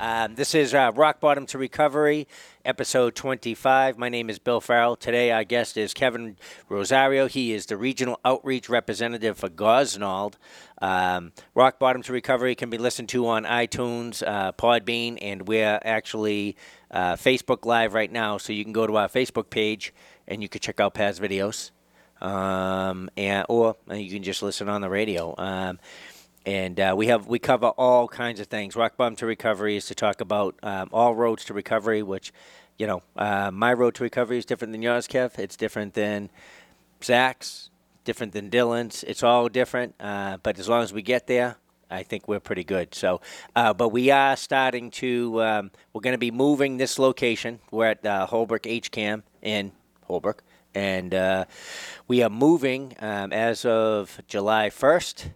Um, this is uh, Rock Bottom to Recovery, episode 25. My name is Bill Farrell. Today, our guest is Kevin Rosario. He is the regional outreach representative for Gosnold. Um, Rock Bottom to Recovery can be listened to on iTunes, uh, Podbean, and we're actually uh, Facebook Live right now. So you can go to our Facebook page and you can check out past videos, um, and or you can just listen on the radio. And uh, we have we cover all kinds of things. Rock bottom to recovery is to talk about um, all roads to recovery, which, you know, uh, my road to recovery is different than yours, Kev. It's different than Zach's, different than Dylan's. It's all different, uh, but as long as we get there, I think we're pretty good. So, uh, but we are starting to. Um, we're going to be moving this location. We're at uh, Holbrook HCAM in Holbrook, and uh, we are moving um, as of July first.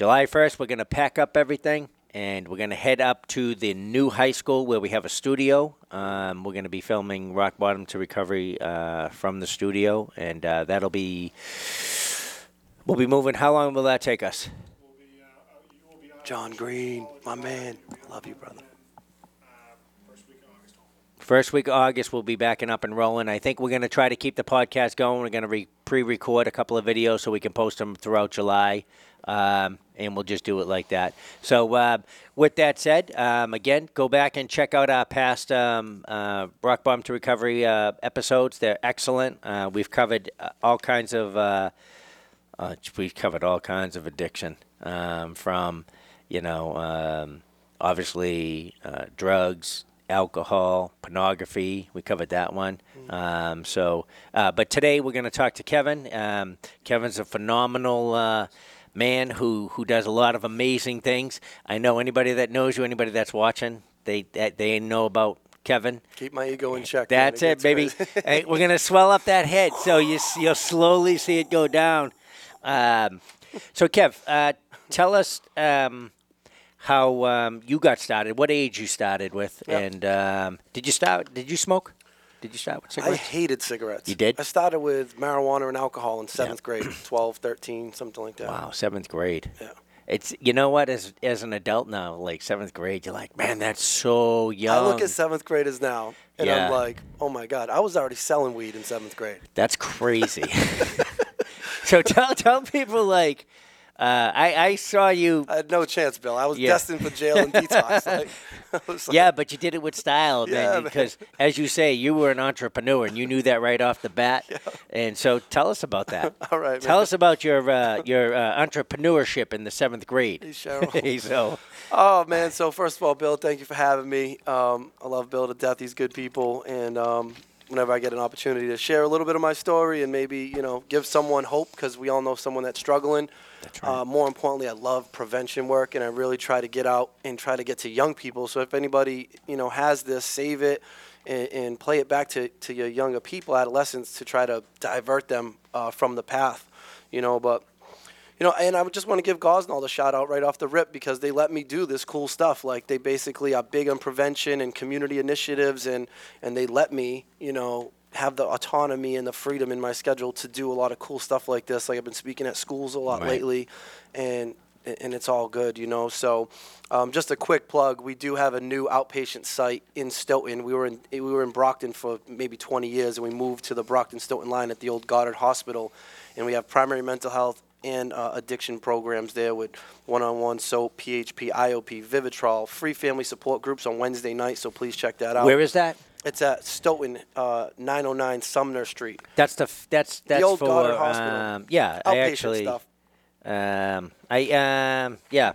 July 1st, we're going to pack up everything and we're going to head up to the new high school where we have a studio. Um, we're going to be filming Rock Bottom to Recovery uh, from the studio, and uh, that'll be. We'll be moving. How long will that take us? John Green, my man. Love you, brother. First week of August, we'll be backing up and rolling. I think we're going to try to keep the podcast going. We're going to re- pre-record a couple of videos so we can post them throughout July, um, and we'll just do it like that. So, uh, with that said, um, again, go back and check out our past um, uh, Rock Bottom to Recovery uh, episodes. They're excellent. Uh, we've covered uh, all kinds of uh, uh, we've covered all kinds of addiction um, from you know um, obviously uh, drugs alcohol pornography we covered that one um, so uh, but today we're going to talk to kevin um, kevin's a phenomenal uh, man who who does a lot of amazing things i know anybody that knows you anybody that's watching they that they know about kevin Keep my ego in check. that's it, gets baby. hey, we're gonna swell up that head, so you you'll slowly see it go down. Um, so, Kev, uh, tell us um, how um, you got started. What age you started with, Yep. and um, did you start? Did you smoke? Did you start with cigarettes? I hated cigarettes. You did? I started with marijuana and alcohol in seventh grade, 12, 13, something like that. wow, seventh grade. Yeah. It's you know what as as an adult now, like seventh grade, you're like, man, that's so young. I look at seventh graders now, and Yeah. I'm like, oh my god, I was already selling weed in seventh grade. That's crazy. so tell tell people like, uh, I I saw you. I had no chance, Bill. I was Yeah. destined for jail and detox. Like, like- Yeah, but you did it with style, Yeah, man. man. Because as you say, you were an entrepreneur, and you knew that right off the bat. And so, tell us about that. All right, Tell man. us about your uh, your uh, entrepreneurship in the seventh grade. Hey, Cheryl. So Oh man! So first of all, Bill, thank you for having me. Um, I love Bill to death. He's good people, and um, whenever I get an opportunity to share a little bit of my story and maybe you know give someone hope, because we all know someone that's struggling. Right. Uh, more importantly, I love prevention work, and I really try to get out and try to get to young people. So if anybody you know has this, save it. And, and play it back to, to your younger people, adolescents, to try to divert them uh, from the path, you know. But you know, and I just want to give Gosnold the shout out right off the rip because they let me do this cool stuff. Like they basically are big on prevention and community initiatives, and and they let me, you know, have the autonomy and the freedom in my schedule to do a lot of cool stuff like this. Like I've been speaking at schools a lot Right. lately, and and it's all good, you know. So, um, just a quick plug: we do have a new outpatient site in Stoughton. We were in we were in Brockton for maybe 20 years, and we moved to the Brockton Stoughton line at the old Goddard Hospital, and we have primary mental health and uh, addiction programs there with one-on-one soap, PHP, IOP, Vivitrol, free family support groups on Wednesday night. So please check that out. where is that? It's at Stoughton, uh, 909 Sumner Street. That's the f- that's that's old for Goddard Hospital. um, yeah. I Outpatient actually stuff. um I um yeah.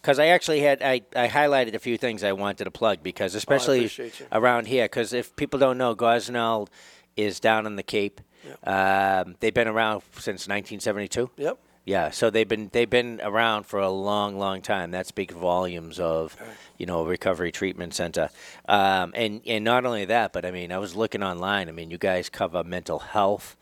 Because I actually had I, I highlighted a few things I wanted to plug because especially Oh, appreciate you. around here because if people don't know Gosnold is down in the Cape. Um, they've been around since 1972. Yep. Yeah, so they've been they've been around for a long, long time. That speaks volumes of, you know, recovery treatment center, um, and and not only that, but I mean, I was looking online. I mean, you guys cover mental health,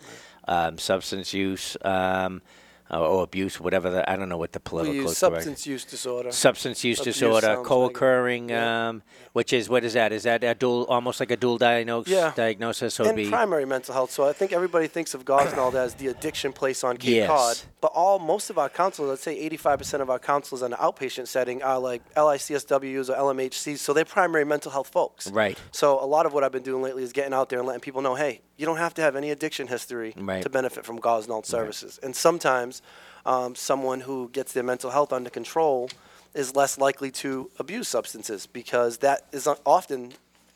um, substance use, um, or, or abuse, whatever. The, I don't know what the We political use is correct. substance use disorder. substance use Abuse disorder, co-occurring, like- yeah. um, which is what is that? Is that a dual, almost like a dual diagnosis? Yeah. Diagnosis. So and be primary mental health. So I think everybody thinks of Gosnold as the addiction place on Cape Yes. Cod, but all most of our counselors, let's say 85% of our counselors in the outpatient setting, are like LICSWs or LMHCs. So they're primary mental health folks. Right. So a lot of what I've been doing lately is getting out there and letting people know, hey, you don't have to have any addiction history Right. to benefit from Gosnold services. And sometimes um, someone who gets their mental health under control is less likely to abuse substances because that is often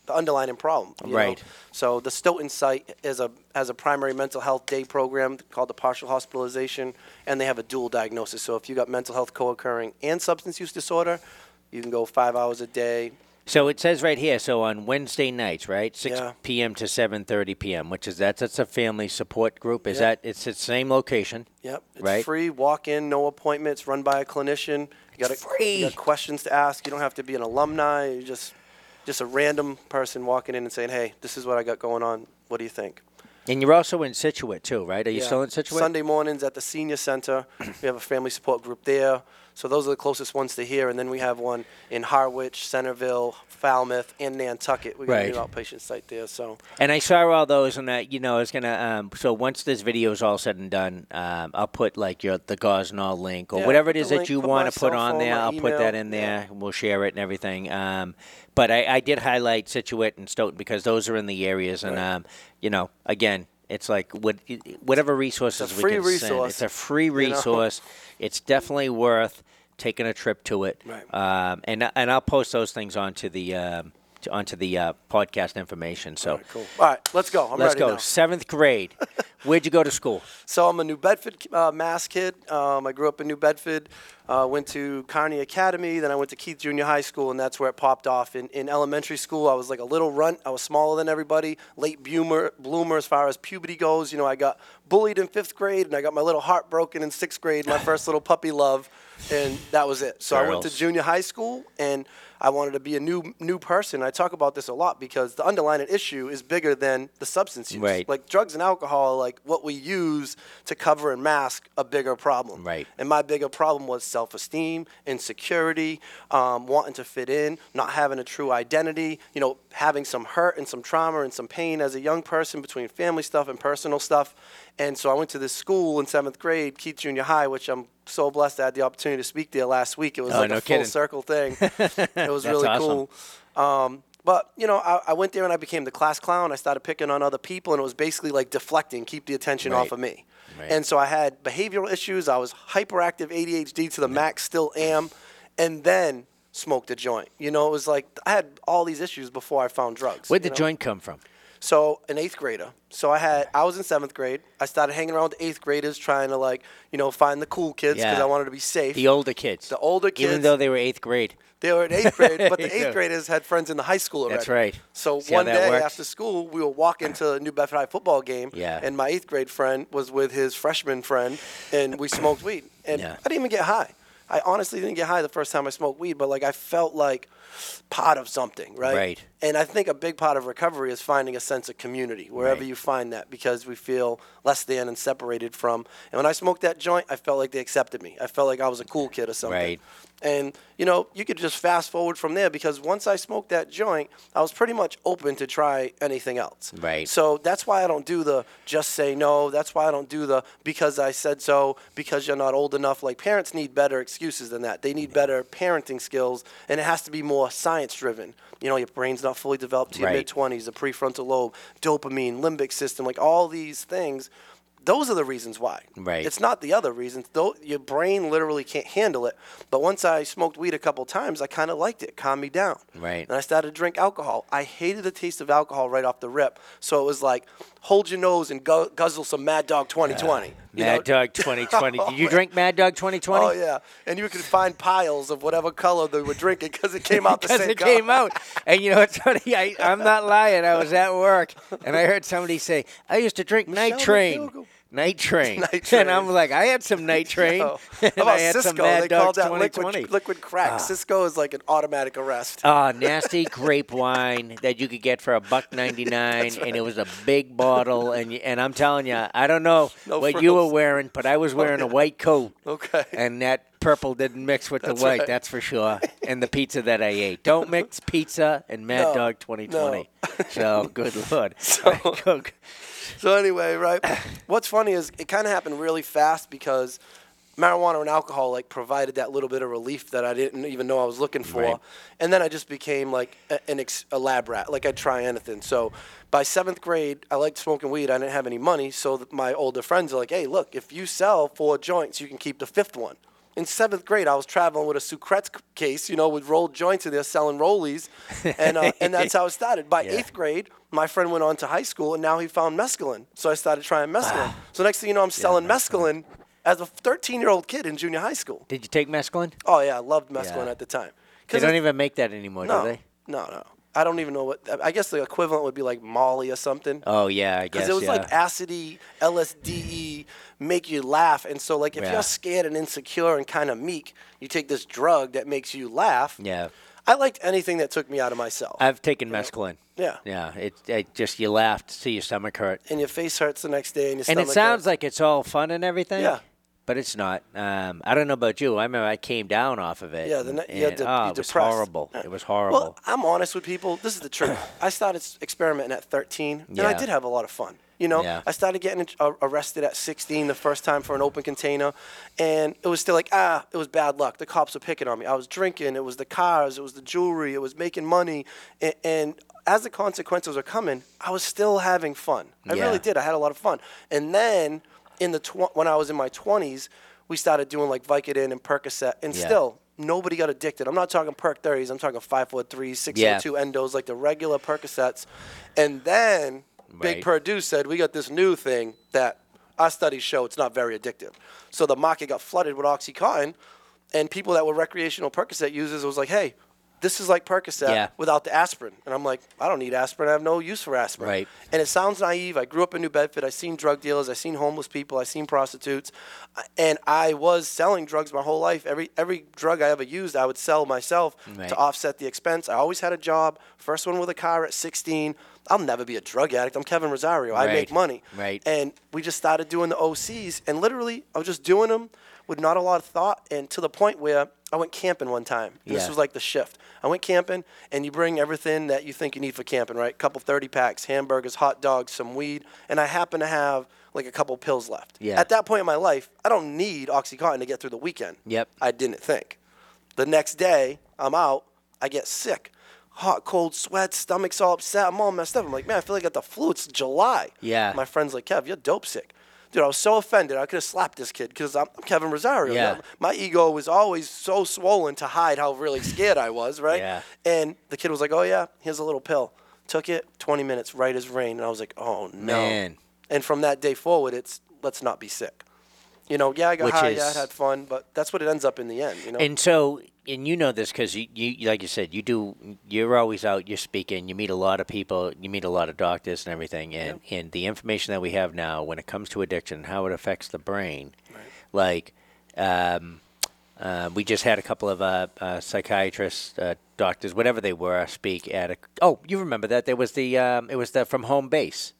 the underlying problem. you know? Right. So the Stoughton site is a has a primary mental health day program called the partial hospitalization, and they have a dual diagnosis. So if you've got mental health co-occurring and substance use disorder, you can go five hours a day. So it says right here. So on Wednesday nights, right, six Yeah. p.m. to seven thirty p.m., which is that's that's a family support group. Is Yeah. that it's the same location? Yep, it's Right. free. Walk in, no appointments, run by a clinician. You got free. You got questions to ask. You don't have to be an alumni. You just just a random person walking in and saying, "Hey, this is what I got going on. What do you think?" And you're also in Scituate too, right? Are you Yeah. still in Scituate? Sunday mornings at the senior center. we have a family support group there. So those are the closest ones to here. And then we have one in Harwich, Centerville, Falmouth, and Nantucket. We got Right. a new outpatient site there. So And I saw all those, and that you know, I was gonna. Um, so once this video is all said and done, um, I'll put like your the Gosnold link or Yeah, whatever it is that you want to put on phone, there. I'll put that email, in yeah. there. and We'll share it and everything. Um, but I, I did highlight Scituate and Stoughton because those are in the areas, and Right. um, you know, again, it's like what, whatever resources we can send. resource, It's a free know? resource. It's definitely worth taking a trip to it. Right. Um, and and I'll post those things onto the. Um, to- onto the uh, podcast information. So all right, cool. All right, let's go. I'm let's go. now. Seventh grade. Where'd you go to school? So I'm a New Bedford uh, Mass kid. Um, I grew up in New Bedford. Uh, went to Carney Academy. Then I went to Keith Junior High School, and that's where it popped off. In, in elementary school, I was like a little runt. I was smaller than everybody. Late bloomer, bloomer as far as puberty goes. You know, I got bullied in fifth grade, and I got my little heart broken in sixth grade. My first little puppy love, and that was it. So I went to junior high school, and I wanted to be a new new person. I talk about this a lot because the underlying issue is bigger than the substance use. Right. Like drugs and alcohol, are like what we use to cover and mask a bigger problem. Right. And my bigger problem was self-esteem, insecurity, um, wanting to fit in, not having a true identity. You know, having some hurt and some trauma and some pain as a young person between family stuff and personal stuff. And so I went to this school in seventh grade, Keith Junior High, which I'm so blessed I had the opportunity to speak there last week. It was Oh, like no a full circle thing. it was really awesome. cool. Um, but you know, I, I went there and I became the class clown. I started picking on other people, and it was basically like deflecting, keep the attention Right. off of me. Right. And so I had behavioral issues. I was hyperactive ADHD to the max, still am, and then smoked a joint. You know, it was like I had all these issues before I found drugs. Where'd the know? joint come from? So an eighth grader. So I had I was in seventh grade. I started hanging around with eighth graders, trying to like you know find the cool kids because Yeah. I wanted to be safe. The older kids. The older kids, Even though they were eighth grade. They were in eighth grade, but the Yeah. eighth graders had friends in the high school already. That's right. So See how one that day works? after school, we were walking to a New Bedford High football game, Yeah. and my eighth grade friend was with his freshman friend, and we smoked weed. And Yeah. I didn't even get high. I honestly didn't get high the first time I smoked weed, but like I felt like part of something, right? Right. And I think a big part of recovery is finding a sense of community wherever Right. you find that because we feel less than and separated from. And when I smoked that joint, I felt like they accepted me. I felt like I was a cool kid or something. Right. And you know, you could just fast forward from there because once I smoked that joint, I was pretty much open to try anything else. Right. So that's why I don't do the just say no. That's why I don't do the because I said so, because you're not old enough. Like parents need better excuses than that. They need better parenting skills, and it has to be more science driven. You know, your brain's not fully developed to your Right. mid 20s, the prefrontal lobe, dopamine, limbic system, like all these things. Those are the reasons why. Right. It's not the other reasons. Though your brain literally can't handle it. But once I smoked weed a couple times, I kind of liked it. Calmed me down. Right. And I started to drink alcohol. I hated the taste of alcohol right off the rip. So it was like, hold your nose and gu- guzzle some Mad Dog 2020. Uh, you Mad know? Dog 2020. Did you drink Mad Dog 2020? Oh yeah, and you could find piles of whatever color they were drinking because it came out the Because same it color. came out. And you know what's funny? I, I'm not lying. I was at work and I heard somebody say, I used to drink Night Train. Night Train. Night And I'm like, I had some Night Train. And how about I had some Cisco? Mad they Dog called that liquid, liquid crack. Cisco is like an automatic arrest. Ah, nasty grape wine that you could get for a buck ninety nine, and it was a big bottle. And and I'm telling you, I don't know No what you were wearing, but I was wearing a white coat, Okay. and that purple didn't mix with That's the white. right. That's for sure. And the pizza that I ate, don't mix pizza and Mad No, Dog 2020. So good lord. So-. So anyway, right? What's funny is it kind of happened really fast because marijuana and alcohol like provided that little bit of relief that I didn't even know I was looking for, Right. and then I just became like a, an ex, a lab rat. Like I'd try anything. So by seventh grade, I liked smoking weed. I didn't have any money, so th- my older friends are like, "Hey, look, if you sell four joints, you can keep the fifth one." In seventh grade, I was traveling with a Sucrets case, you know, with rolled joints in there selling rollies, and uh, and that's how it started. By Yeah. eighth grade, my friend went on to high school, and now he found mescaline. So I started trying mescaline. so next thing you know, I'm selling mescaline as a 13 year old kid in junior high school. Did you take mescaline? Oh yeah, I loved mescaline Yeah. at the time. They don't even make that anymore, no, do they? no, no. I don't even know what. I guess the equivalent would be like Molly or something. Oh yeah, I guess. Because it was yeah. like acidy, LSD, make you laugh. And so, like, if Yeah. you're scared and insecure and kind of meek, you take this drug that makes you laugh. yeah. I liked anything that took me out of myself. I've taken mescaline. yeah. Yeah, it, it just you laughed, see your stomach hurt, And your face hurts the next day, and your and it sounds hurts. like it's all fun and everything. Yeah. But it's not. Um, I don't know about you. I remember I came down off of it. Yeah, the and, ne- you had and, to oh, it was horrible. It was horrible. Well, I'm honest with people. This is the truth. I started experimenting at 13, and I did have a lot of fun. You know, Yeah. I started getting uh, arrested at 16 the first time for an open container, and it was still like, ah, it was bad luck. The cops were picking on me. I was drinking. It was the cars. It was the jewelry. It was making money, and, and as the consequences were coming, I was still having fun. I Yeah. really did. I had a lot of fun. And then in the tw- when I was in my 20s, we started doing like Vicodin and Percocet, and Yeah. still nobody got addicted. I'm not talking perk 30s. I'm talking 543, 602 endos, like the regular Percocets. And then Right. Big Purdue said, we got this new thing that our studies show it's not very addictive. So the market got flooded with OxyContin, and people that were recreational Percocet users was like, hey, this is like Percocet Yeah. without the aspirin. And I'm like, I don't need aspirin. I have no use for aspirin. Right. And it sounds naive. I grew up in New Bedford. I seen drug dealers. I seen homeless people. I seen prostitutes, and I was selling drugs my whole life. Every every drug I ever used, I would sell myself Right. to offset the expense. I always had a job. First one with a car at 16. I'll never be a drug addict. I'm Kevin Rosario. I make money. Right. And we just started doing the OCs, and literally, I was just doing them with not a lot of thought, and to the point where I went camping one time. And This Yeah. was like the shift. I went camping, and you bring everything that you think you need for camping, right? couple 30 packs, hamburgers, hot dogs, some weed, and I happen to have like a couple pills left. Yeah. At that point in my life, I don't need OxyContin to get through the weekend. Yep. I didn't think. The next day, I'm out, I get sick. Hot, cold sweats, stomach's all upset. I'm all messed up. I'm like, man, I feel like I got the flu. It's July. Yeah. My friend's like, Kev, you're dope sick. Dude, I was so offended. I could have slapped this kid because I'm, I'm Kevin Rosario. Yeah. My ego was always so swollen to hide how really scared I was, right? Yeah. And the kid was like, oh, yeah, here's a little pill. Took it, 20 minutes, right as rain. And I was like, oh, no. Man. And from that day forward, it's let's not be sick. You know, yeah, I got Which high, is- yeah, I had fun, but that's what it ends up in the end, you know? And so, and you know this because you, you, like you said, you do. You're always out. You're speaking. You meet a lot of people. You meet a lot of doctors and everything. And and the information that we have now, when it comes to addiction, how it affects the brain, like. Um, uh, we just had a couple of uh, uh, psychiatrists, uh, doctors, whatever they were, speak at a. Oh, you remember that? There was the. Um, it was the from home base.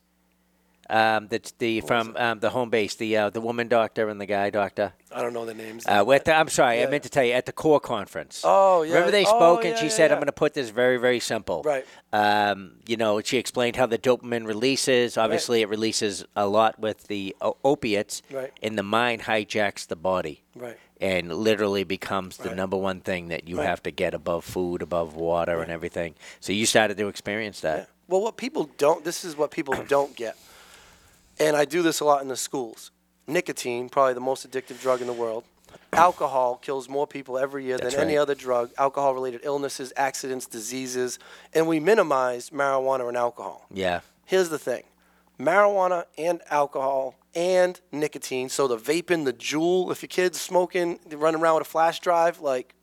Um, that's the from um, the home base. The uh, the woman doctor and the guy doctor. I don't know the names. Uh, at the, I'm sorry, I meant to tell you at the core conference. Oh, yeah. Remember they Oh, spoke and yeah, she yeah, said, yeah. "I'm going to put this very, very simple." Right. Um, you know, she explained how the dopamine releases. Obviously, it releases a lot with the opiates, Right. and the mind hijacks the body. Right. And literally becomes the Right. number one thing that you Right. have to get above food, above water, and everything. So you started to experience that. Yeah. Well, what people don't, this is what people don't get. And I do this a lot in the schools. Nicotine, probably the most addictive drug in the world. Alcohol kills more people every year That's than any other drug. Alcohol related illnesses, accidents, diseases. And we minimize marijuana and alcohol. Yeah. Here's the thing marijuana and alcohol and nicotine. So the vaping, the Juul, if your kid's smoking, they're running around with a flash drive, like,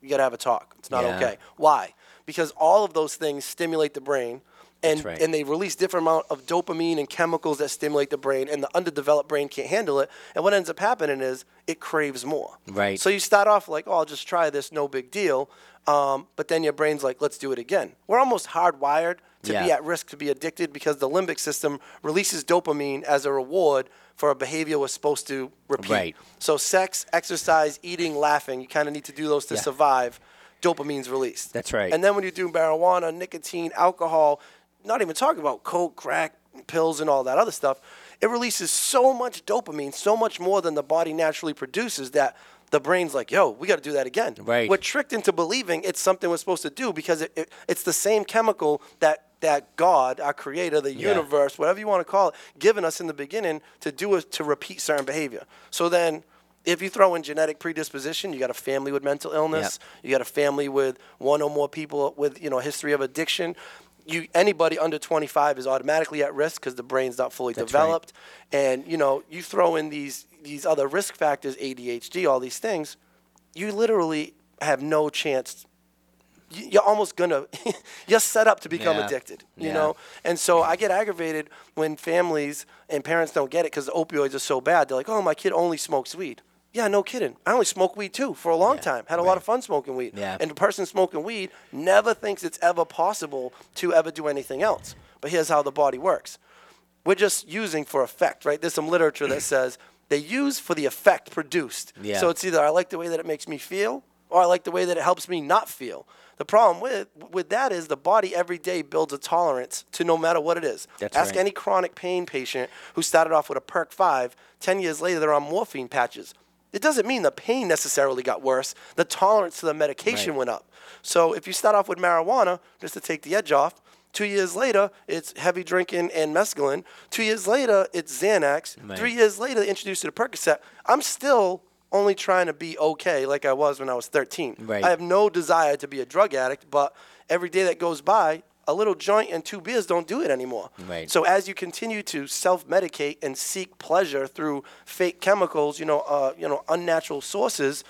you got to have a talk. It's not Yeah. okay. Why? Because all of those things stimulate the brain. And right. and they release different amount of dopamine and chemicals that stimulate the brain, and the underdeveloped brain can't handle it. And what ends up happening is it craves more. Right. So you start off like, oh, I'll just try this, no big deal. Um, but then your brain's like, let's do it again. We're almost hardwired to be at risk to be addicted because the limbic system releases dopamine as a reward for a behavior we're supposed to repeat. Right. So sex, exercise, eating, laughing, you kind of need to do those to Yeah. survive. Dopamine's released. That's right. And then when you do marijuana, nicotine, alcohol, not even talking about coke, crack, pills, and all that other stuff, it releases so much dopamine, so much more than the body naturally produces that the brain's like, yo, we got to do that again. Right. We're tricked into believing it's something we're supposed to do because it, it, it's the same chemical that that God, our creator, the Yeah. universe, whatever you want to call it, given us in the beginning to do to repeat certain behavior. So then if you throw in genetic predisposition, you got a family with mental illness, you got a family with one or more people with, you know, a history of addiction. You anybody under 25 is automatically at risk because the brain's not fully That's right. developed. And you know, you throw in these these other risk factors, ADHD, all these things, you literally have no chance you- you're almost gonna you're set up to become Yeah. addicted you Yeah. know and so i get aggravated when families and parents don't get it because the opioids are so bad they're like oh my kid only smokes weed yeah no kidding i only smoked weed too for a long Yeah, time had a right. lot of fun smoking weed Yeah. and the person smoking weed never thinks it's ever possible to ever do anything else but here's how the body works we're just using for effect, right? There's some literature that says they use for the effect produced. Yeah. So it's either I like the way that it makes me feel, or I like the way that it helps me not feel. The problem with with that is the body every day builds a tolerance to no matter what it is. That's Ask right. any chronic pain patient who started off with a perk five, 10 years later they're on morphine patches. It doesn't mean the pain necessarily got worse. The tolerance to the medication Right. went up. So if you start off with marijuana, just to take the edge off, two years later it's heavy drinking and mescaline. Two years later it's Xanax. Right. Three years later they introduced you to Percocet. I'm still only trying to be okay like I was when I was 13. Right. I have no desire to be a drug addict, but every day that goes by, a little joint and two beers don't do it anymore. Right. So as you continue to self-medicate and seek pleasure through fake chemicals, you know, uh, you know, unnatural sources,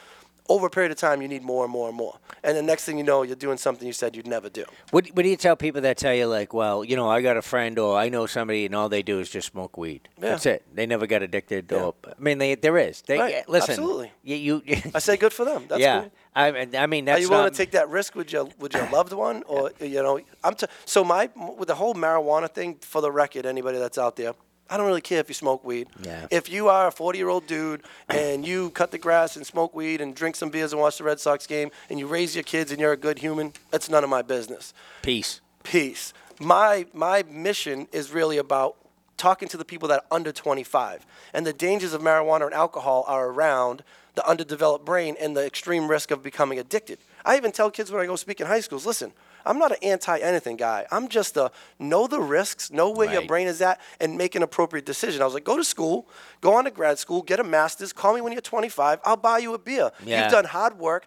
over a period of time, you need more and more and more. And the next thing you know, you're doing something you said you'd never do. What, what do you tell people that tell you like, well, you know, I got a friend or I know somebody and all they do is just smoke weed. Yeah. That's it. They never got addicted. Yeah. Or, I mean, they, there is. They, Right. Listen, Absolutely. You, you, I say good for them. That's yeah. cool. I, I mean, Are that's you willing to take that risk with your with your loved one, or you know? I'm t- so my with the whole marijuana thing. For the record, anybody that's out there, I don't really care if you smoke weed. Yeah. If you are a 40 year old dude and you cut the grass and smoke weed and drink some beers and watch the Red Sox game and you raise your kids and you're a good human, that's none of my business. peace. Peace. My my mission is really about talking to the people that are under 25, and the dangers of marijuana and alcohol are around the underdeveloped brain and the extreme risk of becoming addicted. I even tell kids when I go speak in high schools, listen, I'm not an anti anything guy. I'm just a know the risks, know where your brain is at, and make an appropriate decision. I was like, go to school, go on to grad school, get a master's, call me when you're 25, I'll buy you a beer. Yeah. You've done hard work.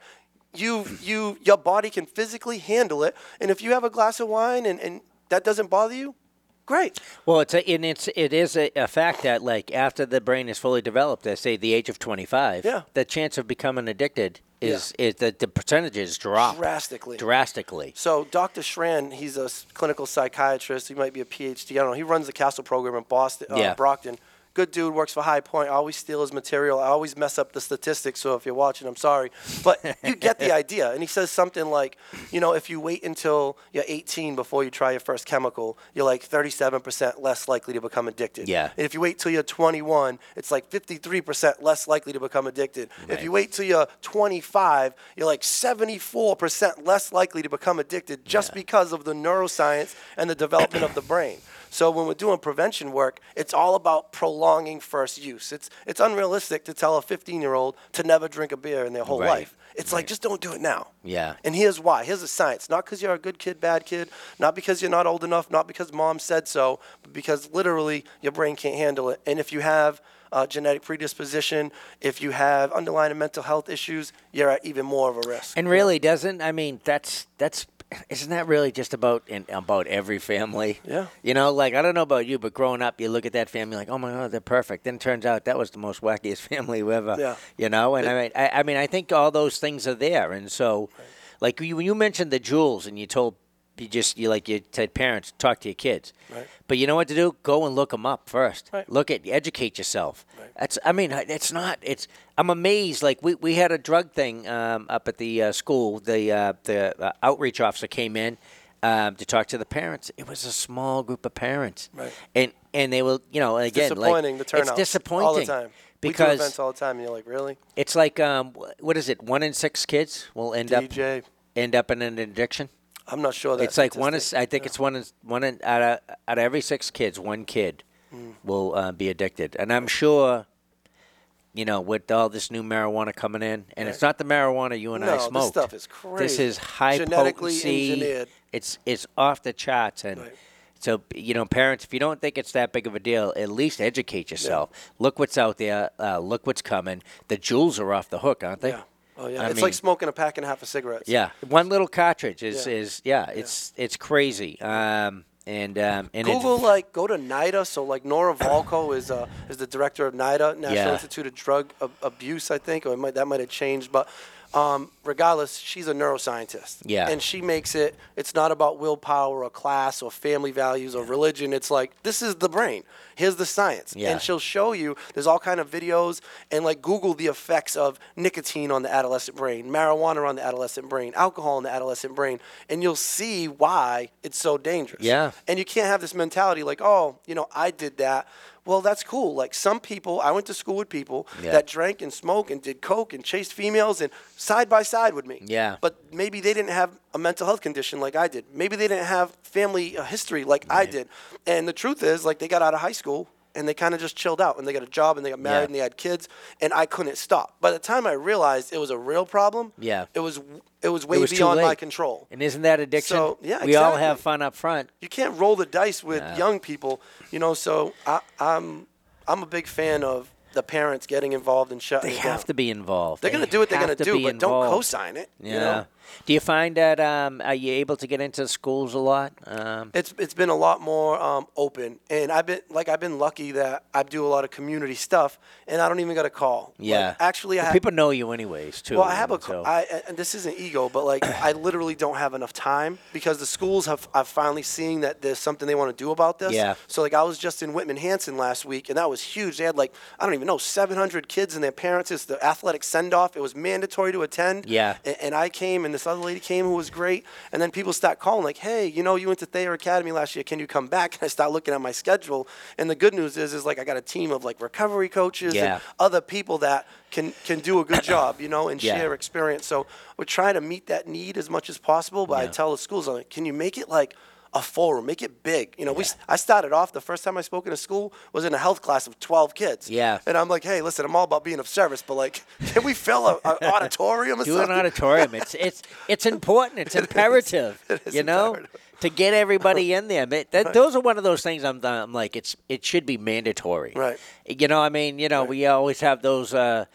You, you, your body can physically handle it, and if you have a glass of wine and, and that doesn't bother you, great. Well, it's a, and it's it is a, a fact that like after the brain is fully developed, at say the age of twenty five, Yeah. the chance of becoming addicted is is that the percentages drop Drastically. drastically. So Dr. Schran, he's a clinical psychiatrist. He might be a PhD. I don't know. He runs the Castle program in Boston, uh, Yeah. Brockton. Good dude, works for High Point. I always steal his material. I always mess up the statistics. So if you're watching, I'm sorry, but you get the idea. And he says something like, you know, if you wait until you're 18 before you try your first chemical, you're like 37% less likely to become addicted. Yeah. And if you wait till you're 21, it's like 53% less likely to become addicted. If you wait till you're 25, you're like 74% less likely to become addicted just because of the neuroscience and the development of the brain. So when we're doing prevention work, it's all about prolonging first use. It's it's unrealistic to tell a 15-year-old to never drink a beer in their whole Right. life. It's like just don't do it now. Yeah. And here's why. Here's the science. Not because you're a good kid, bad kid. Not because you're not old enough. Not because mom said so. But because literally your brain can't handle it. And if you have uh, genetic predisposition, if you have underlying mental health issues, you're at even more of a risk. And really doesn't. I mean, that's that's isn't that really just about in, about every family? Yeah. You know, like I don't know about you, but growing up, you look at that family like, oh my god, they're perfect. Then it turns out that was the most wackiest family ever. Yeah. You know, and I mean, I, I mean, I think all those things are there, and so, like you, when you mentioned the Juuls, and you told you just you like you said, parents talk to your kids. Right. But you know what to do? Go and look them up first. Right. Look at educate yourself. Right. That's I mean it's not it's I'm amazed. Like we, we had a drug thing um, up at the uh, school. The uh, the uh, outreach officer came in. Um, to talk to the parents, it was a small group of parents, Right. and and they will, you know, again, like, disappointing the turnout. It's disappointing all the time. we do events all the time, and you're like, really? it's like um, what is it? One in six kids will end up end up in an addiction. I'm not sure that It's like one is. I think it's one is one in, out of out of every six kids, one kid Mm. will uh, be addicted, and I'm sure. You know, with all this new marijuana coming in, and it's not the marijuana you and No, I smoke. this stuff is crazy. This is high Genetically potency. engineered. It's it's off the charts, and Right. so you know, parents, if you don't think it's that big of a deal, at least educate yourself. Yeah. Look what's out there. Uh, look what's coming. The Juuls are off the hook, aren't they? Yeah. Oh yeah. I it's mean- like smoking a pack and a half of cigarettes. Yeah, one little cartridge is Yeah. is yeah, it's it's crazy. Um, and um, and Google like go to NIDA. So like Nora Volkow is uh, is the director of NIDA, National Yeah. Institute of Drug Ab- Abuse, I think, or it might, that might have changed. But um, regardless, she's a neuroscientist. Yeah. And she makes it. It's not about willpower or class or family values or religion. It's like this is the brain. Here's the science. Yeah. And she'll show you. There's all kind of videos and like Google the effects of nicotine on the adolescent brain, marijuana on the adolescent brain, alcohol on the adolescent brain, and you'll see why it's so dangerous. Yeah. And you can't have this mentality like, oh, you know, I did that. Well, that's cool. Like some people, I went to school with people Yeah. that drank and smoked and did coke and chased females and side by side with me. Yeah. But maybe they didn't have a mental health condition like I did. Maybe they didn't have family uh, history like I did. And the truth is, like they got out of high school and they kind of just chilled out and they got a job and they got married Yeah. and they had kids and I couldn't stop. By the time I realized it was a real problem, Yeah. it was it was way was beyond my control. and isn't that addiction? So, yeah, we all have fun up front. you can't roll the dice with young people, you know. So I, I'm I'm a big fan of the parents getting involved and shutting. They it have down. to be involved. They're They going to do what they're going to do, but don't co-sign it. Yeah. You know? Do you find that um, are you able to get into schools a lot? Um, It's it's been a lot more um, open, and I've been like I've been lucky that I do a lot of community stuff, and I don't even got a call. Like, yeah. actually, I Well, ha- people know you anyways too. Well, I have a, so- I, and this isn't ego, but like I literally don't have enough time because the schools have, I've finally seen that there's something they want to do about this. Yeah. So like I was just in Whitman Hanson last week, and that was huge. They had like I don't even know 700 kids and their parents. It's the athletic send off. It was mandatory to attend. Yeah. And, and I came, and this other lady came who was great. And then people start calling like, hey, you know, you went to Thayer Academy last year. Can you come back? And I start looking at my schedule, and the good news is, is like I got a team of like recovery coaches Yeah. and other people that can can do a good job, you know, and Yeah. share experience. So we're trying to meet that need as much as possible. But I tell the schools, I'm like, can you make it like a forum, make it big? You know, we I started off the first time I spoke in a school was in a health class of 12 kids. Yeah. and I'm like, hey, listen, I'm all about being of service, but like, can we fill a, a auditorium or do an auditorium. It's it's it's important. It's imperative. It is you know, imperative. to get everybody in there. But that, those are one of those things. I'm I'm like it's it should be mandatory. Right. You know, I mean, you know, we always have those uh,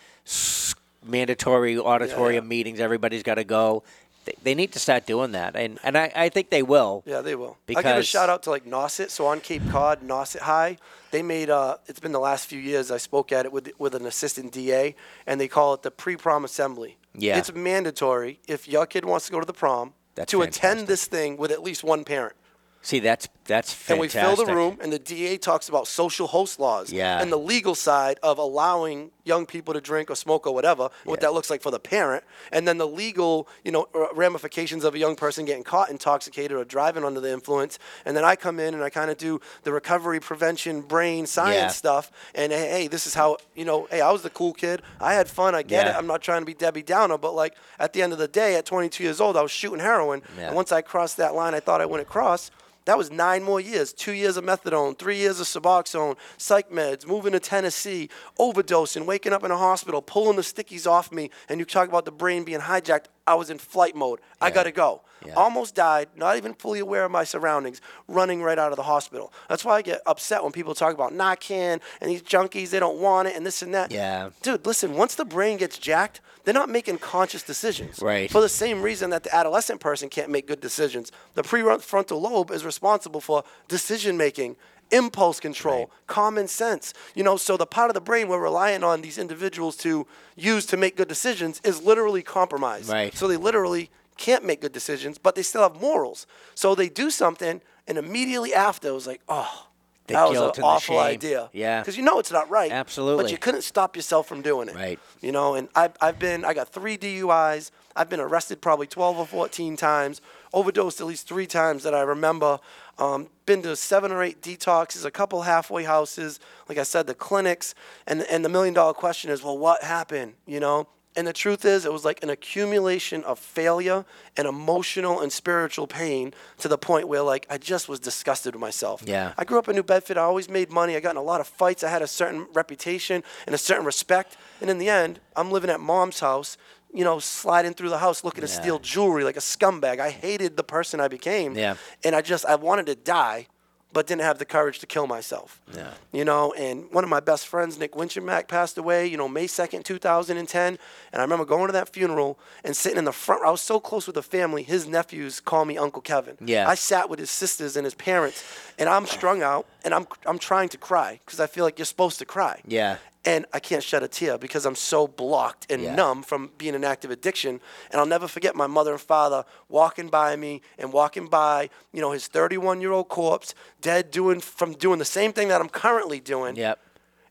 mandatory auditorium yeah. meetings. Everybody's got to go. They, they need to start doing that, and and I, I think they will. Yeah, they will. I give a shout out to like Nauset. So on Cape Cod, Nauset High, they made. Uh, it's been the last few years. I spoke at it with with an assistant DA, and they call it the pre-prom assembly. Yeah. it's mandatory if your kid wants to go to the prom That's to fantastic. attend this thing with at least one parent. See, that's that's fantastic. And we fill the room, and the DA talks about social host laws Yeah. and the legal side of allowing young people to drink or smoke or whatever, what that looks like for the parent, and then the legal, you know, ramifications of a young person getting caught intoxicated or driving under the influence. And then I come in and I kind of do the recovery prevention brain science Yeah. stuff. And hey, hey, this is how you know. Hey, I was the cool kid. I had fun. I get Yeah. it. I'm not trying to be Debbie Downer, but like at the end of the day, at 22 years old, I was shooting heroin. Yeah. And once I crossed that line, I thought I wouldn't cross. That was nine more years. Two years of methadone, three years of Suboxone, psych meds, moving to Tennessee, overdosing, waking up in a hospital, pulling the stickies off me. And you talk about the brain being hijacked. I was in flight mode. I got to go. Yeah. Almost died, not even fully aware of my surroundings, running right out of the hospital. That's why I get upset when people talk about Narcan and these junkies, they don't want it and this and that. Yeah. Dude, listen, once the brain gets jacked, they're not making conscious decisions. Right. For the same reason that the adolescent person can't make good decisions. The prefrontal lobe is responsible for decision making, impulse control, Right. common sense. You know, so the part of the brain we're relying on these individuals to use to make good decisions is literally compromised. Right. So they literally can't make good decisions, but they still have morals. So they do something, and immediately after, it was like, oh, The that was an awful idea. Yeah. Because you know it's not right. Absolutely. But you couldn't stop yourself from doing it. Right. You know, and I've, I've been, I got three DUIs. I've been arrested probably 12 or 14 times, overdosed at least three times that I remember. Um, been to seven or eight detoxes, a couple halfway houses, like I said, the clinics. And, and the million dollar question is, well, what happened? You know? And the truth is, it was like an accumulation of failure and emotional and spiritual pain to the point where, like, I just was disgusted with myself. Yeah. I grew up in New Bedford. I always made money. I got in a lot of fights. I had a certain reputation and a certain respect. And in the end, I'm living at mom's house, you know, sliding through the house looking to steal jewelry like a scumbag. I hated the person I became. Yeah. And I just, I wanted to die, but didn't have the courage to kill myself. Yeah. You know, and one of my best friends, Nick Winchemack, passed away, you know, May 2nd, 2010. And I remember going to that funeral and sitting in the front. I was so close with the family. His nephews call me Uncle Kevin. Yeah. I sat with his sisters and his parents, and I'm strung out, and I'm, I'm trying to cry because I feel like you're supposed to cry. Yeah. And I can't shed a tear because I'm so blocked and Yeah. numb from being an active addiction. And I'll never forget my mother and father walking by me and walking by, you know, his 31 year old corpse, dead doing from doing the same thing that I'm currently doing. Yep.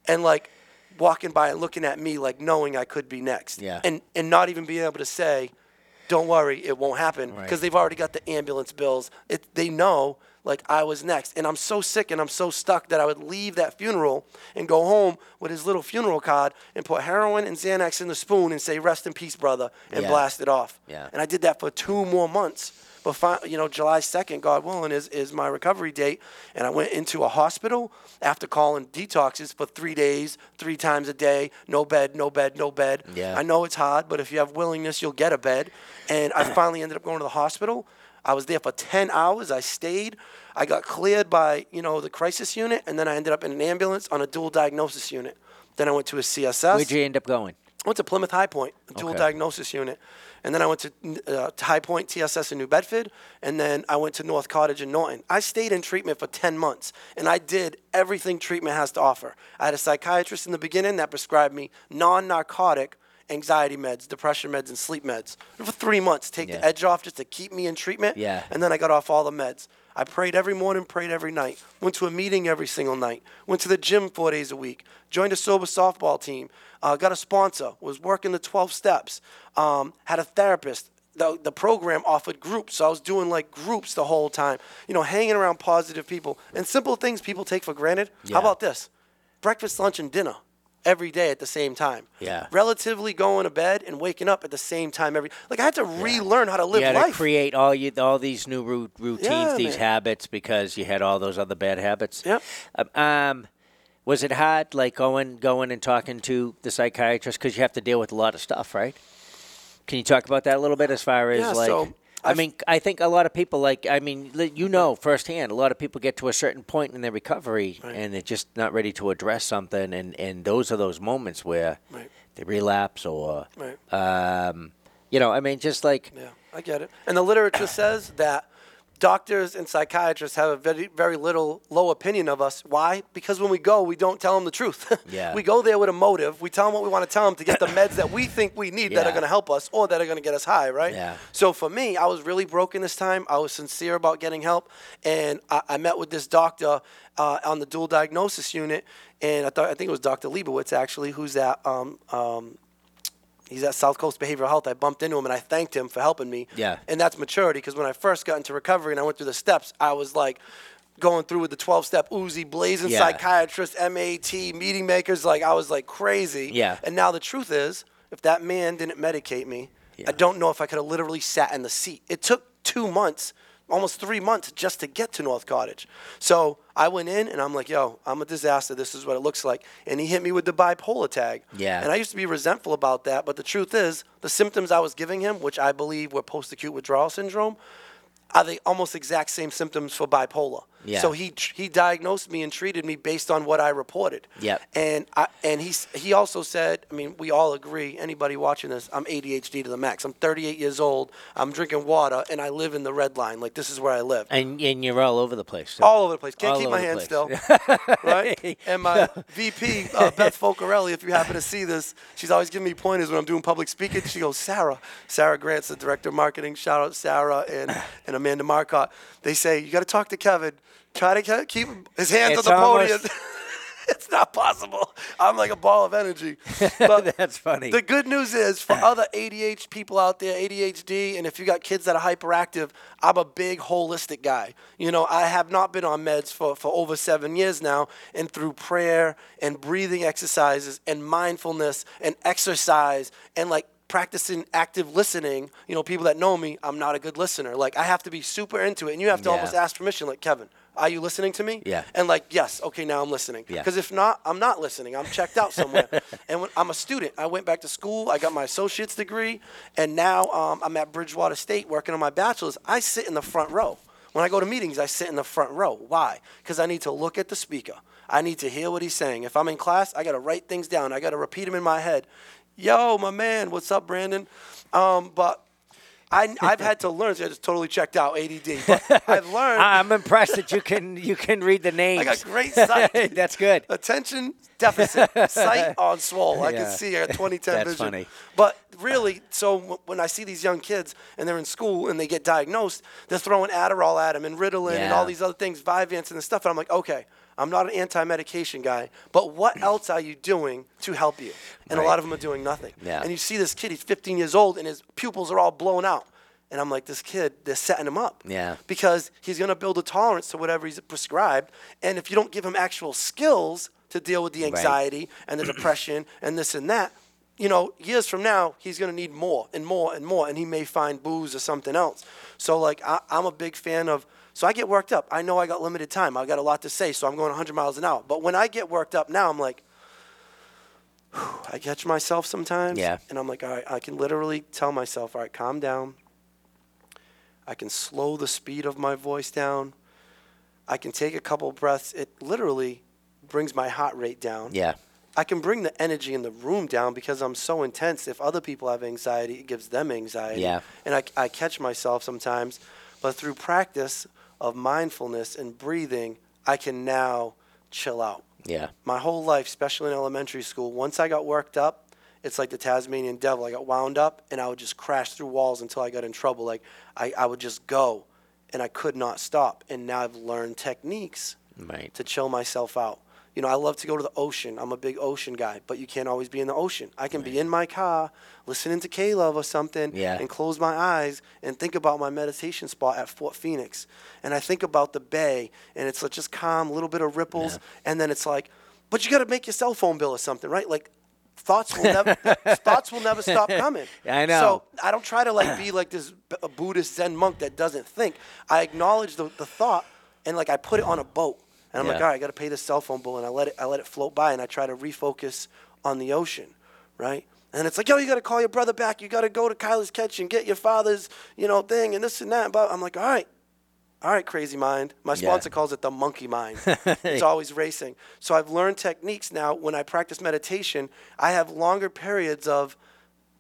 And like walking by and looking at me like knowing I could be next. Yeah. And and not even being able to say, Don't worry, it won't happen. Right. Because they've already got the ambulance bills. It they know like I was next. And I'm so sick and I'm so stuck that I would leave that funeral and go home with his little funeral card and put heroin and Xanax in the spoon and say, Rest in peace, brother, and Yeah. blast it off. Yeah. And I did that for two more months. But fi- you know, July second, God willing, is is my recovery date, and I went into a hospital after calling detoxes for three days, three times a day, no bed, no bed, no bed. Yeah. I know it's hard, but if you have willingness, you'll get a bed. And I finally ended up going to the hospital. I was there for ten hours. I stayed. I got cleared by you know the crisis unit, and then I ended up in an ambulance on a dual diagnosis unit. Then I went to a CSS. Where'd you end up going? I went to Plymouth High Point, a dual Okay. diagnosis unit. And then I went to, uh, to High Point TSS in New Bedford. And then I went to North Cottage in Norton. I stayed in treatment for 10 months. And I did everything treatment has to offer. I had a psychiatrist in the beginning that prescribed me non narcotic anxiety meds, depression meds, and sleep meds for three months. Take Yeah. the edge off just to keep me in treatment. Yeah. And then I got off all the meds. I prayed every morning, prayed every night. Went to a meeting every single night. Went to the gym four days a week. Joined a sober softball team. Uh, got a sponsor. Was working the 12 steps. Um, had a therapist. The, the program offered groups, so I was doing like groups the whole time. You know, hanging around positive people and simple things people take for granted. Yeah. How about this? Breakfast, lunch, and dinner every day at the same time. Yeah. Relatively going to bed and waking up at the same time every. Like I had to relearn how to live you had life. to create all you all these new routines, Yeah, these man. habits, because you had all those other bad habits. Yep. Um, Um, was it hard, like going going and talking to the psychiatrist, because you have to deal with a lot of stuff, right? Can you talk about that a little bit, as far as Yeah, like? so I mean, I think a lot of people like. I mean, you know firsthand, a lot of people get to a certain point in their recovery, and they're just not ready to address something, and and those are those moments where Right. they relapse or, Right. um, you know, I mean, just like Yeah, I get it. And the literature says that doctors and psychiatrists have a very, very little low opinion of us. Why? Because when we go, we don't tell them the truth. Yeah. we go there with a motive. We tell them what we want to tell them to get the meds that we think we need that are going to help us or that are going to get us high, right? Yeah. So for me, I was really broken this time. I was sincere about getting help, and I, I met with this doctor uh, on the dual diagnosis unit, and I thought I think it was Dr. Leibowitz actually, who's at um, um, he's at South Coast Behavioral Health. I bumped into him and I thanked him for helping me. Yeah. And that's maturity because when I first got into recovery and I went through the steps, I was like going through with the 12 step Uzi, blazing Yeah. psychiatrist, MAT, meeting makers. Like I was like crazy. Yeah. And now the truth is, if that man didn't medicate me, Yeah. I don't know if I could have literally sat in the seat. It took two months. Almost three months just to get to North Cottage. So I went in and I'm like, yo, I'm a disaster. This is what it looks like. And he hit me with the bipolar tag. Yeah. And I used to be resentful about that, but the truth is, the symptoms I was giving him, which I believe were post acute withdrawal syndrome, are the almost exact same symptoms for bipolar. Yeah. So he he diagnosed me and treated me based on what I reported. Yep. And I, and he he also said, I mean, we all agree. Anybody watching this, I'm ADHD to the max. I'm 38 years old. I'm drinking water, and I live in the red line. Like this is where I live. And and you're all over the place. too. All over the place. Can't All keep my hands still. right? And my VP, uh, Beth Focarelli, if you happen to see this, she's always giving me pointers when I'm doing public speaking. She goes, Sarah, Sarah Grant's the director of marketing. Shout out Sarah and, and Amanda Marcotte. They say, you got to talk to Kevin. Try to keep his hands It's on the podium. it's not possible. I'm like a ball of energy. But That's funny. the good news is for other ADHD people out there, ADHD, and if you got kids that are hyperactive, I'm a big holistic guy. You know, I have not been on meds for, for over seven years now, and through prayer and breathing exercises and mindfulness and exercise and like practicing active listening, you know, people that know me, I'm not a good listener. Like I have to be super into it, and you have to Yeah. almost ask permission, like Kevin. Are you listening to me? Yeah. And like, yes, okay, now I'm listening. Yeah. Because if not, I'm not listening. I'm checked out somewhere. and when, I'm a student. I went back to school. I got my associate's degree, and now um, I'm at Bridgewater State working on my bachelor's. I sit in the front row. When I go to meetings, I sit in the front row. Why? Because I need to look at the speaker. I need to hear what he's saying. If I'm in class, I got to write things down. I got to repeat them in my head. Yo, my man, what's up, Brandon? Um, but I, I've had to learn. So I just totally checked out ADD. But I've learned. I'm impressed that you can you can read the names. I got great sight. That's good. Attention deficit, sight on swole. I Yeah. can see. I got 2010 That's vision. funny. But really, so w- when I see these young kids and they're in school and they get diagnosed, they're throwing Adderall at them and Ritalin and all these other things, Vyvanse and the stuff. And I'm like, okay, I'm not an anti-medication guy, but what else are you doing to help you? And a lot of them are doing nothing. Yeah. And you see this kid, he's 15 years old, and his pupils are all blown out. And I'm like, this kid, they're setting him up Yeah. because he's going to build a tolerance to whatever he's prescribed. And if you don't give him actual skills to deal with the Right. anxiety and the depression and this and that, you know, years from now, he's going to need more and more and more. And he may find booze or something else. So, like, I, I'm a big fan of. So I get worked up. I know I got limited time. I got a lot to say, so I'm going 100 miles an hour. But when I get worked up now, I'm like, I catch myself sometimes. Yeah. And I'm like, all right, I can literally tell myself, all right, calm down. I can slow the speed of my voice down. I can take a couple breaths. It literally brings my heart rate down. Yeah. I can bring the energy in the room down because I'm so intense. If other people have anxiety, it gives them anxiety. Yeah. And I, I catch myself sometimes. But through practice of mindfulness and breathing, I can now chill out. Yeah. My whole life, especially in elementary school, once I got worked up, it's like the Tasmanian devil. I got wound up and I would just crash through walls until I got in trouble. Like I, I would just go and I could not stop. And now I've learned techniques Right. to chill myself out. You know, I love to go to the ocean. I'm a big ocean guy, but you can't always be in the ocean. I can be in my car listening to K-Love or something Yeah. and close my eyes and think about my meditation spot at Fort Phoenix. And I think about the bay and it's like just calm, little bit of ripples. And then it's like, but you got to make your cell phone bill or something, right? Like thoughts will never thoughts will never stop coming. I know. So I don't try to like be like this Buddhist Zen monk that doesn't think. I acknowledge the, the thought and like I put it on a boat. And I'm like, all right, I got to pay this cell phone bill, and I let it I let it float by, and I try to refocus on the ocean, right? And it's like, yo, you got to call your brother back. You got to go to Kyler's Catch and get your father's, you know, thing and this and that. But I'm like, all right, all right, crazy mind. My Yeah. sponsor calls it the monkey mind. it's always racing. So I've learned techniques now. When I practice meditation, I have longer periods of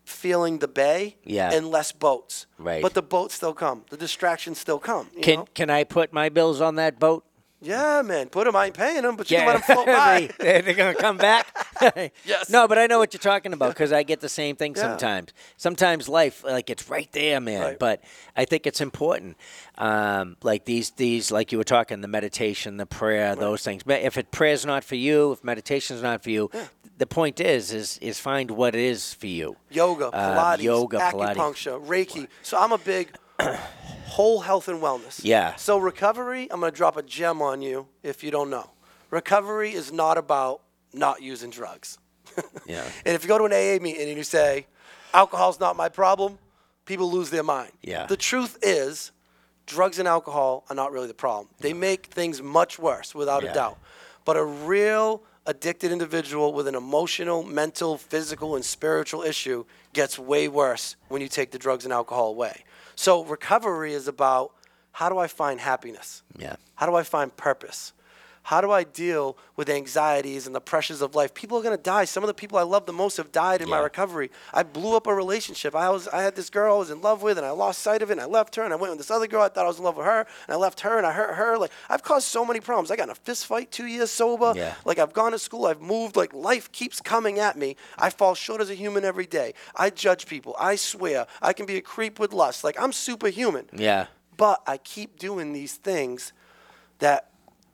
feeling the bay Yeah. and less boats. Right. But the boats still come. The distractions still come. You Can know? can I put my bills on that boat? Yeah, man. Put them. I ain't paying them, but you can let them float by. they, they're gonna come back. Yes. No, but I know what you're talking about because I get the same thing Yeah. sometimes. Sometimes life, like it's right there, man. Right. But I think it's important. Um, like these, these, like you were talking, the meditation, the prayer, those things. But if it prayer's not for you, if meditation's not for you, the point is, is, is find what is for you. yoga, Uh, Pilates, yoga, Pilates. acupuncture, Reiki. So I'm a big whole health and wellness. Yeah. So recovery, I'm going to drop a gem on you if you don't know. Recovery is not about not using drugs. Yeah. And if you go to an AA meeting and you say, alcohol's not my problem, people lose their mind. Yeah. The truth is, drugs and alcohol are not really the problem. They make things much worse, without Yeah. a doubt. But a real addicted individual with an emotional, mental, physical, and spiritual issue gets way worse when you take the drugs and alcohol away. So recovery is about how do I find happiness? Yeah. How do I find purpose? How do I deal with anxieties and the pressures of life? People are going to die. Some of the people I love the most have died in my recovery. I blew up a relationship. I was I had this girl I was in love with and I lost sight of it and I left her and I went with this other girl I thought I was in love with her and I left her and I hurt her. Like I've caused so many problems. I got in a fist fight 2 years sober. Yeah. Like I've gone to school, I've moved, like life keeps coming at me. I fall short as a human every day. I judge people. I swear. I can be a creep with lust. Like I'm superhuman. Yeah. But I keep doing these things that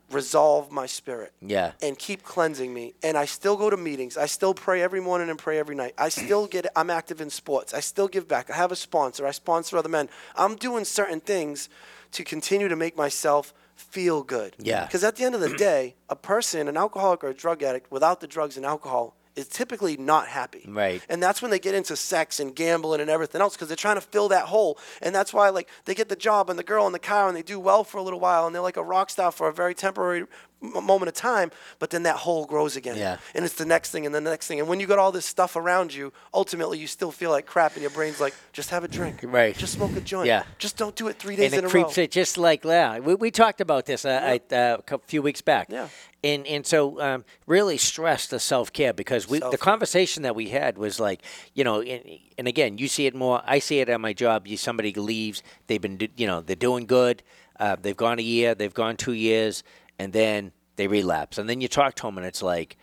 resolve my spirit Yeah. and keep cleansing me. And I still go to meetings. I still pray every morning and pray every night. I still get I'm active in sports. I still give back. I have a sponsor. I sponsor other men. I'm doing certain things to continue to make myself feel good. Yeah. Because at the end of the day, a person, an alcoholic or a drug addict without the drugs and alcohol is typically not happy. Right. And that's when they get into sex and gambling and everything else because they're trying to fill that hole. And that's why, like, they get the job and the girl and the car and they do well for a little while and they're like a rock star for a very temporary moment of time. But then that hole grows again. Yeah. And it's the next thing and the next thing. And when you got all this stuff around you, ultimately you still feel like crap and your brain's like, just have a drink. Right. Just smoke a joint. Yeah. Just don't do it three days and in it a creeps row. it just like that. We, we talked about this uh, I, uh, a few weeks back. Yeah. And and so um, really stress the self care because we the Self-care. conversation that we had was like you know and, and again you see it more I see it at my job. You somebody leaves they've been you know they're doing good. Uh, they've gone a year, they've gone two years, and then they relapse. And then you talk to them and it's like,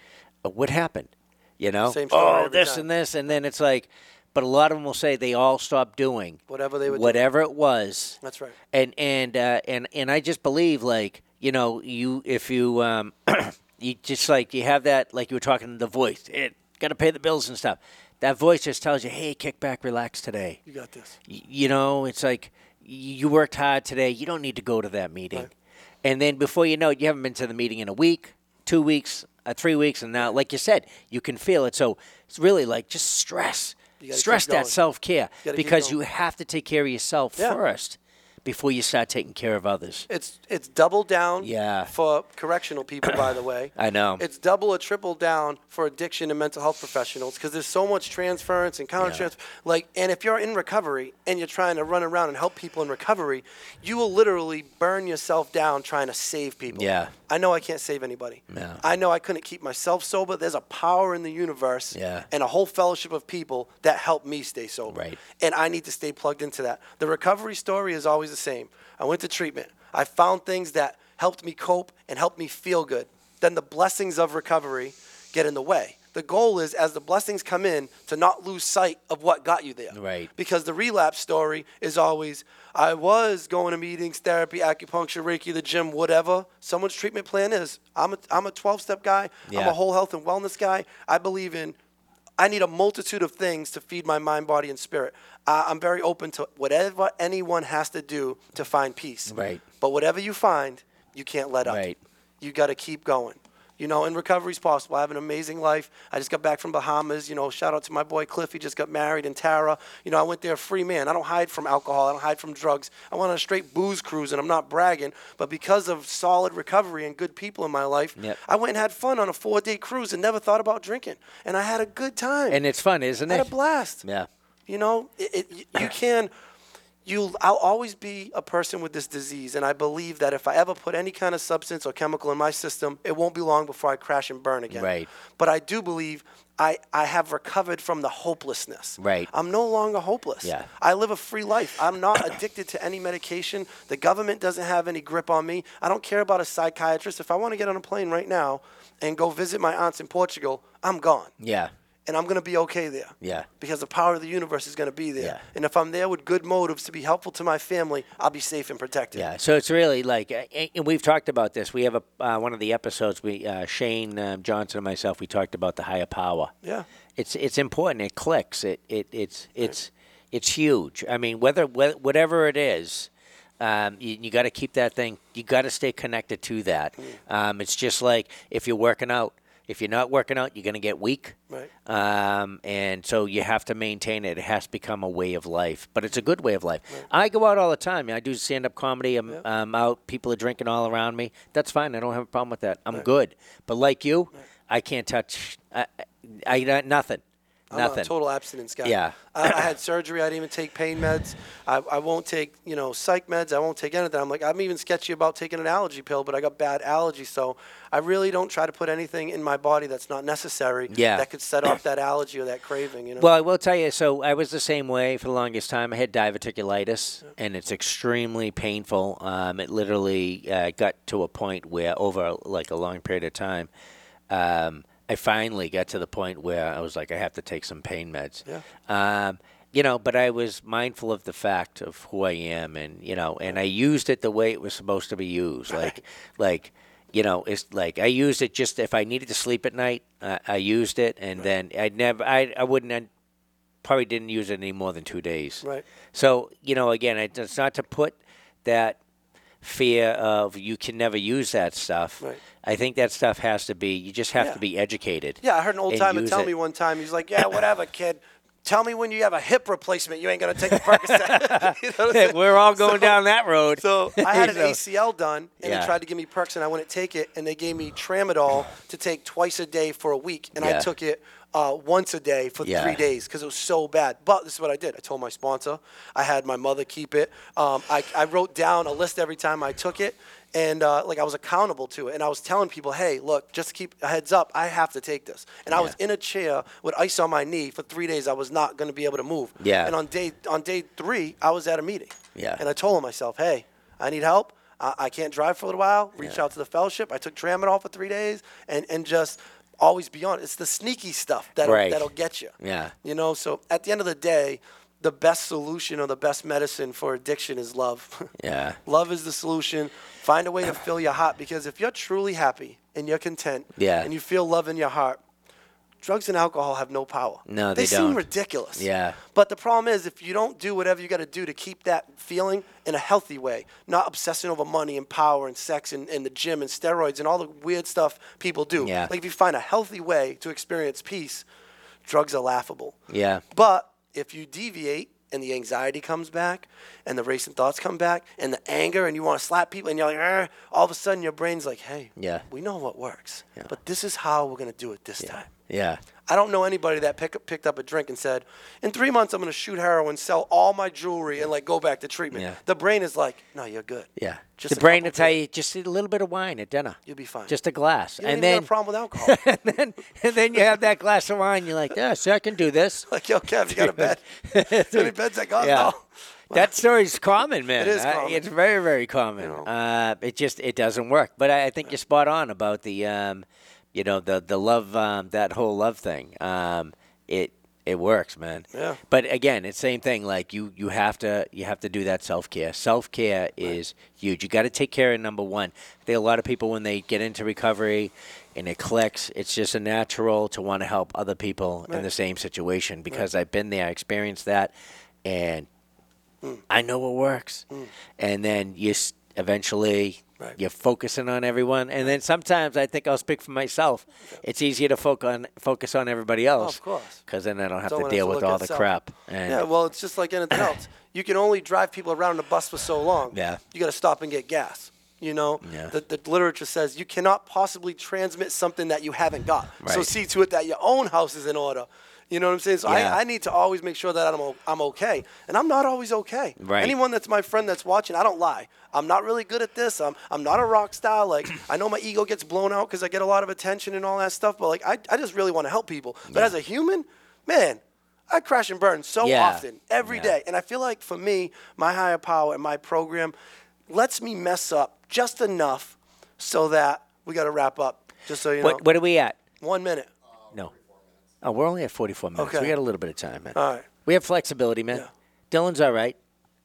uh, what happened? You know, Same story oh this time. and this, and then it's like, but a lot of them will say they all stopped doing Whatever they would do. whatever it was That's right. and and uh, and and I just believe like you know you if you um you just like you have that like you were talking the voice it got to pay the bills and stuff that voice just tells you hey kick back relax today You got this. Y- you know it's like you worked hard today you don't need to go to that meeting Right. And then before you know it you haven't been to the meeting in a week two weeks uh, three weeks and now like you said you can feel it. So it's really like just stress. Stress that self-care because you have to take care of yourself Yeah. first before you start taking care of others. It's it's double down Yeah. for correctional people, by the way. I know. It's double or triple down for addiction and mental health professionals because there's so much transference and counter Yeah. Like, and if you're in recovery and you're trying to run around and help people in recovery, you will literally burn yourself down trying to save people. Yeah. I know I can't save anybody. Yeah. I know I couldn't keep myself sober. There's a power in the universe Yeah. and a whole fellowship of people that help me stay sober. Right. And I need to stay plugged into that. The recovery story is always the same. I went to treatment. I found things that helped me cope and helped me feel good. Then the blessings of recovery get in the way. The goal is, as the blessings come in, to not lose sight of what got you there. Right. Because the relapse story is always, I was going to meetings, therapy, acupuncture, Reiki, the gym, whatever someone's treatment plan is. I'm a, I'm a 12 step guy. I'm a whole health and wellness guy. I believe in I need a multitude of things to feed my mind, body, and spirit. Uh, I'm very open to whatever anyone has to do to find peace. Right. But whatever you find, you can't let up. Right. You got to keep going. You know, and recovery's possible. I have an amazing life. I just got back from Bahamas. You know, shout out to my boy Cliff. He just got married in Tara. You know, I went there a free man. I don't hide from alcohol. I don't hide from drugs. I went on a straight booze cruise, and I'm not bragging. But because of solid recovery and good people in my life, Yep. I went and had fun on a four day cruise and never thought about drinking. And I had a good time. And it's fun, isn't I it? had a blast. Yeah. You know, it, it, you can, you. I'll always be a person with this disease, and I believe that if I ever put any kind of substance or chemical in my system, it won't be long before I crash and burn again. Right. But I do believe I, I have recovered from the hopelessness. Right. I'm no longer hopeless. Yeah. I live a free life. I'm not addicted to any medication. The government doesn't have any grip on me. I don't care about a psychiatrist. If I want to get on a plane right now and go visit my aunts in Portugal, I'm gone Yeah. And I'm going to be okay there. Yeah. Because the power of the universe is going to be there. Yeah. And if I'm there with good motives to be helpful to my family, I'll be safe and protected. Yeah, so it's really like, uh, and we've talked about this. We have a uh, one of the episodes. We uh, Shane um, Johnson and myself. We talked about the higher power. Yeah. It's it's important. It clicks. It it it's it's it's huge. I mean, whether wh- whatever it is, um, you, you got to keep that thing. You got to stay connected to that. Um, it's just like if you're working out. If you're not working out, you're going to get weak. Right. Um, and so you have to maintain it. It has to become a way of life, but it's a good way of life. I go out all the time. I do stand up comedy. I'm, I'm out. People are drinking all around me. That's fine. I don't have a problem with that. I'm good. But like you, I can't touch. I, I, I nothing. I'm Nothing. a total abstinence guy. Yeah. I, I had surgery. I didn't even take pain meds. I, I won't take, you know, psych meds. I won't take anything. I'm like, I'm even sketchy about taking an allergy pill, but I got bad allergies. So I really don't try to put anything in my body that's not necessary Yeah. that could set off that allergy or that craving, you know? Well, I will tell you. So I was the same way for the longest time. I had diverticulitis, and it's extremely painful. Um, it literally uh, got to a point where, over like a long period of time, um, I finally got to the point where I was like, I have to take some pain meds. Yeah. Um, you know, but I was mindful of the fact of who I am, and you know, and I used it the way it was supposed to be used. Like, like, you know, it's like I used it just if I needed to sleep at night. Uh, I used it, and then I never, I, I wouldn't, I probably didn't use it any more than two days. Right. So you know, again, it- it's not to put that fear of you can never use that stuff. Right. I think that stuff has to be. You just have Yeah. to be educated. Yeah, I heard an old timer tell it. me one time. He's like, "Yeah, whatever, kid. Tell me when you have a hip replacement, you ain't gonna take a Percocet." You know We're all going So- down that road. So I had an ACL done, and Yeah. they tried to give me perks, and I wouldn't take it, and they gave me tramadol to take twice a day for a week, and. I took it uh, once a day for Yeah. three days because it was so bad. But this is what I did: I told my sponsor, I had my mother keep it. Um, I, I wrote down a list every time I took it, and uh, like I was accountable to it, and I was telling people, "Hey, look, just to keep a heads up, I have to take this." And I was in a chair with ice on my knee for three days. I was not going to be able to move. Yeah. And on day on day three, I was at a meeting. Yeah. And I told myself, hey, I need help. I, I can't drive for a little while. Reach Yeah. out to the fellowship. I took tramadol for three days and, and just always be on. It's the sneaky stuff that'll, Right. that'll get you. Yeah. You know, so at the end of the day, the best solution or the best medicine for addiction is love. Yeah. love is the solution. Find a way to fill your heart because if you're truly happy and you're content Yeah. and you feel love in your heart, drugs and alcohol have no power. No, they seem don't. seem ridiculous. Yeah. But the problem is, if you don't do whatever you got to do to keep that feeling in a healthy way, not obsessing over money and power and sex and, and the gym and steroids and all the weird stuff people do. Yeah. Like if you find a healthy way to experience peace, drugs are laughable. Yeah. But if you deviate and the anxiety comes back and the racing thoughts come back and the anger and you want to slap people and you're like, "Arr," all of a sudden your brain's like, hey, Yeah. we know what works, Yeah. but this is how we're going to do it this time. Yeah. I don't know anybody that pick picked up a drink and said, "In three months, I'm going to shoot heroin, sell all my jewelry, and like go back to treatment." Yeah. The brain is like, "No, you're good. Yeah. Just the brain will tell you just a little bit of wine at dinner. You'll be fine. Just a glass. You and then a problem with alcohol. and then and then you have that glass of wine, you're like, Yes, I can do this. like, yo, Kev, you got a bed? Any beds I got? Yeah. That story's common, man. It is I- common. it's very, very common. know. Uh, it just it doesn't work. But I, I think you're spot on about the, um, you know, the the love, um, that whole love thing. Um, it it works, man. Yeah. But again, it's the same thing. Like you you have to you have to do that self care. Self care is huge. You got to take care of number one. I think a lot of people when they get into recovery. And it clicks. It's just a natural to want to help other people in the same situation because I've been there, I experienced that, and I know what works. And then you eventually Right. you're focusing on everyone. And then sometimes I think I'll speak for myself. It's easier to focus on focus on everybody oh, else. of course. Because then I don't have Don't to deal to with all the self. crap. And Yeah, well, it's just like anything else. You can only drive people around a bus for so long. Yeah. You got to stop and get gas. You know, Yeah. the, the literature says you cannot possibly transmit something that you haven't got. So see to it that your own house is in order. You know what I'm saying? So Yeah. I, I need to always make sure that I'm, I'm okay. And I'm not always okay. Right. Anyone that's my friend that's watching, I don't lie. I'm not really good at this. I'm, I'm not a rock star. Like, I know my ego gets blown out because I get a lot of attention and all that stuff, but like, I, I just really want to help people. But Yeah. as a human, man, I crash and burn so Yeah. often, every day. And I feel like for me, my higher power and my program lets me mess up just enough so that we got to wrap up. Just so you know, what what are we at? one minute. Oh, we're only at 44 minutes. Okay. We got a little bit of time, man. All right. We have flexibility, man. Yeah. Dylan's all right.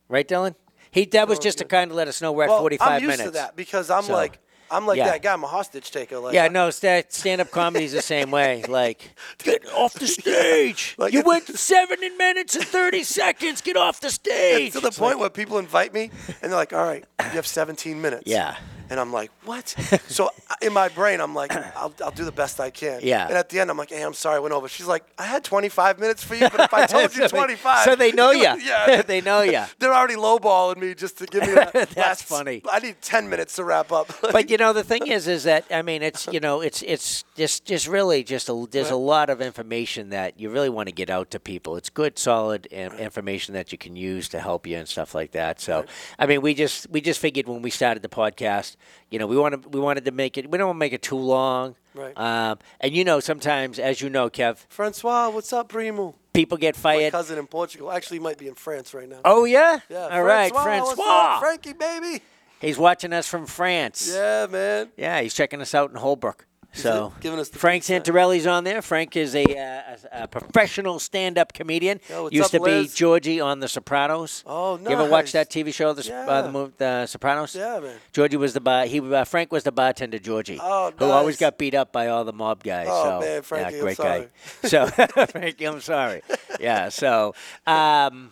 Right, Dylan? He that was just to kind of let us know we're at Well, 45 I'm used minutes. to that because I'm So, like, I'm like yeah. that guy. I'm a hostage taker. Like, Yeah, no, sta stand up comedy's the same way. Like, get off the stage. Like you went seven minutes and 30 seconds. Get off the stage. To the It's point like- where people invite me and they're like, "All right, you have 17 minutes." Yeah. And I'm like, what? so in my brain, I'm like, I'll, I'll do the best I can. Yeah. And at the end, I'm like, hey, I'm sorry, I went over. She's like, I had 25 minutes for you, but if I told So you they- 25. so they know ya. yeah. They know ya. They're already lowballing me just to give me that. That's last- funny. I need 10 minutes to wrap up. but you know the thing is is that i mean it's you know it's it's just just really just a, there's a lot of information that you really want to get out to people it's good solid in- information that you can use to help you and stuff like that so i mean we just we just figured when we started the podcast you know we wanted we wanted to make it we don't want to make it too long Right. um, and you know sometimes as you know kev Francois, what's up, primo? people get My fired cousin in Portugal. Actually, he might be in France right now. oh yeah Yeah. all right Francois, what's francois up, Frankie, baby. he's watching us from france Yeah, man. Yeah, he's checking us out in Holbrook. So giving us Frank. Santorelli's on there. Frank is a, uh, a, a professional stand-up comedian. Yo, Used up, to be Liz? Georgie on The Sopranos. Oh, no. You ever watch that TV show, The, Sop- uh, the, Yeah. mov- the Sopranos? Yeah, man. Georgie was the bar. He uh, Frank was the bartender. Georgie, Oh, who always got beat up by all the mob guys. Oh, so, man, Frankie, yeah, I'm great sorry. guy. So Frankie, I'm sorry. Yeah. So, um,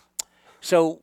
so,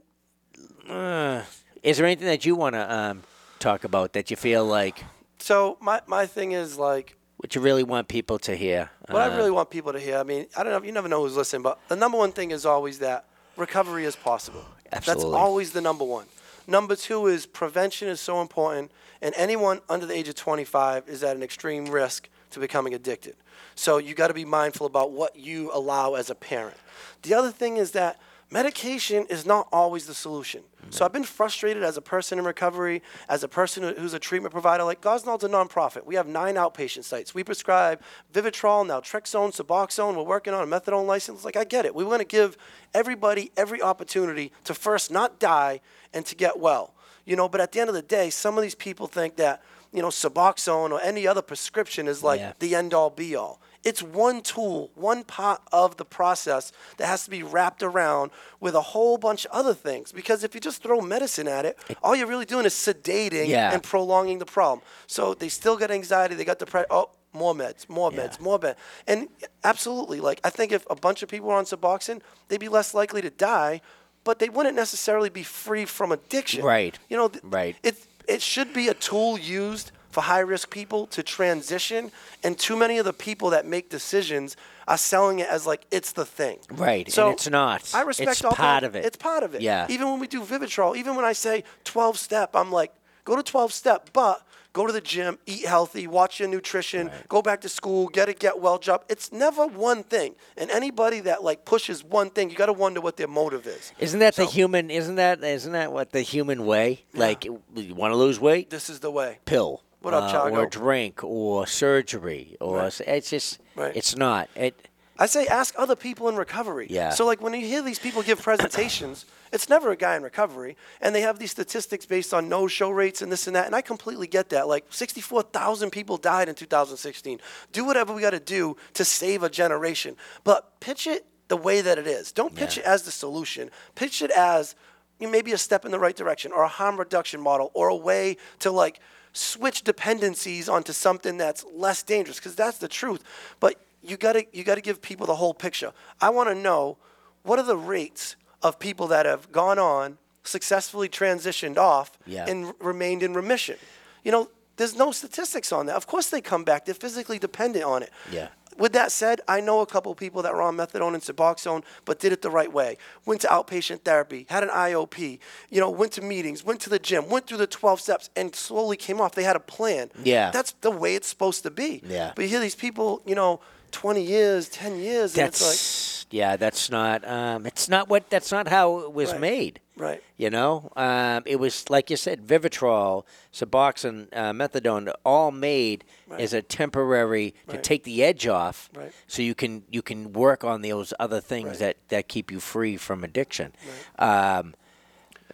uh, is there anything that you want to um, talk about that you feel like So my, my thing is like what you really want people to hear? what Uh, I really want people to hear. I mean, I don't know. You never know who's listening, but the number one thing is always that recovery is possible. Absolutely. That's always the number one. Number two is prevention is so important, and anyone under the age of 25 is at an extreme risk to becoming addicted. So you got to be mindful about what you allow as a parent. The other thing is that medication is not always the solution. So I've been frustrated as a person in recovery, as a person who's a treatment provider. Like Gosnold's a nonprofit. We have nine outpatient sites. We prescribe Vivitrol, naltrexone, Suboxone. We're working on a methadone license. Like I get it. We want to give everybody every opportunity to first not die and to get well. You know, but at the end of the day, some of these people think that you know Suboxone or any other prescription is like Yeah. the end all be all. It's one tool, one part of the process that has to be wrapped around with a whole bunch of other things. Because if you just throw medicine at it, all you're really doing is sedating Yeah. and prolonging the problem. So they still get anxiety, they got depression. Oh, more meds, more Yeah. meds, more meds. And absolutely, like I think if a bunch of people were on Suboxone, they'd be less likely to die, but they wouldn't necessarily be free from addiction. Right. You know, th- Right. It it should be a tool used for high risk people to transition, and too many of the people that make decisions are selling it as like it's the thing. Right, and So it's not. I respect It's all part that. of it. It's part of it. Yeah. Even when we do Vivitrol, even when I say 12 step, I'm like, go to 12 step, but go to the gym, eat healthy, watch your nutrition, go back to school, get a get well job. It's never one thing. And anybody that like pushes one thing, you got to wonder what their motive is. Isn't that the human? Isn't that isn't that what the human way? Like, you want to lose weight? This is the way. Pill. What up, uh, Or drink, or surgery, or Right. it's just. Right. It's not. It. I say ask other people in recovery. Yeah. So like when you hear these people give presentations, it's never a guy in recovery, and they have these statistics based on no-show rates and this and that, and I completely get that. Like 64,000 people died in 2016. Do whatever we got to do to save a generation, but pitch it the way that it is. Don't pitch Yeah. it as the solution. Pitch it as you know, maybe a step in the right direction, or a harm reduction model, or a way to like switch dependencies onto something that's less dangerous, because that's the truth. But you gotta you gotta give people the whole picture. I want to know what are the rates of people that have gone on, successfully transitioned off, Yeah. and r- remained in remission. You know, there's no statistics on that. Of course, they come back. They're physically dependent on it. Yeah. With that said, I know a couple people that were on methadone and Suboxone, but did it the right way. Went to outpatient therapy, had an IOP, you know, went to meetings, went to the gym, went through the 12 steps, and slowly came off. They had a plan. Yeah. That's the way it's supposed to be. Yeah. But you hear these people, you know, 20 years, 10 years, and That's. it's yeah. That's not. Um. It's not what. That's not how it was Right. made. right. You know, um, it was like you said, Vivitrol, Suboxone, uh, Methadone, all made Right. as a temporary to take the edge off, Right. so you can you can work on those other things Right. that, that keep you free from addiction. Um,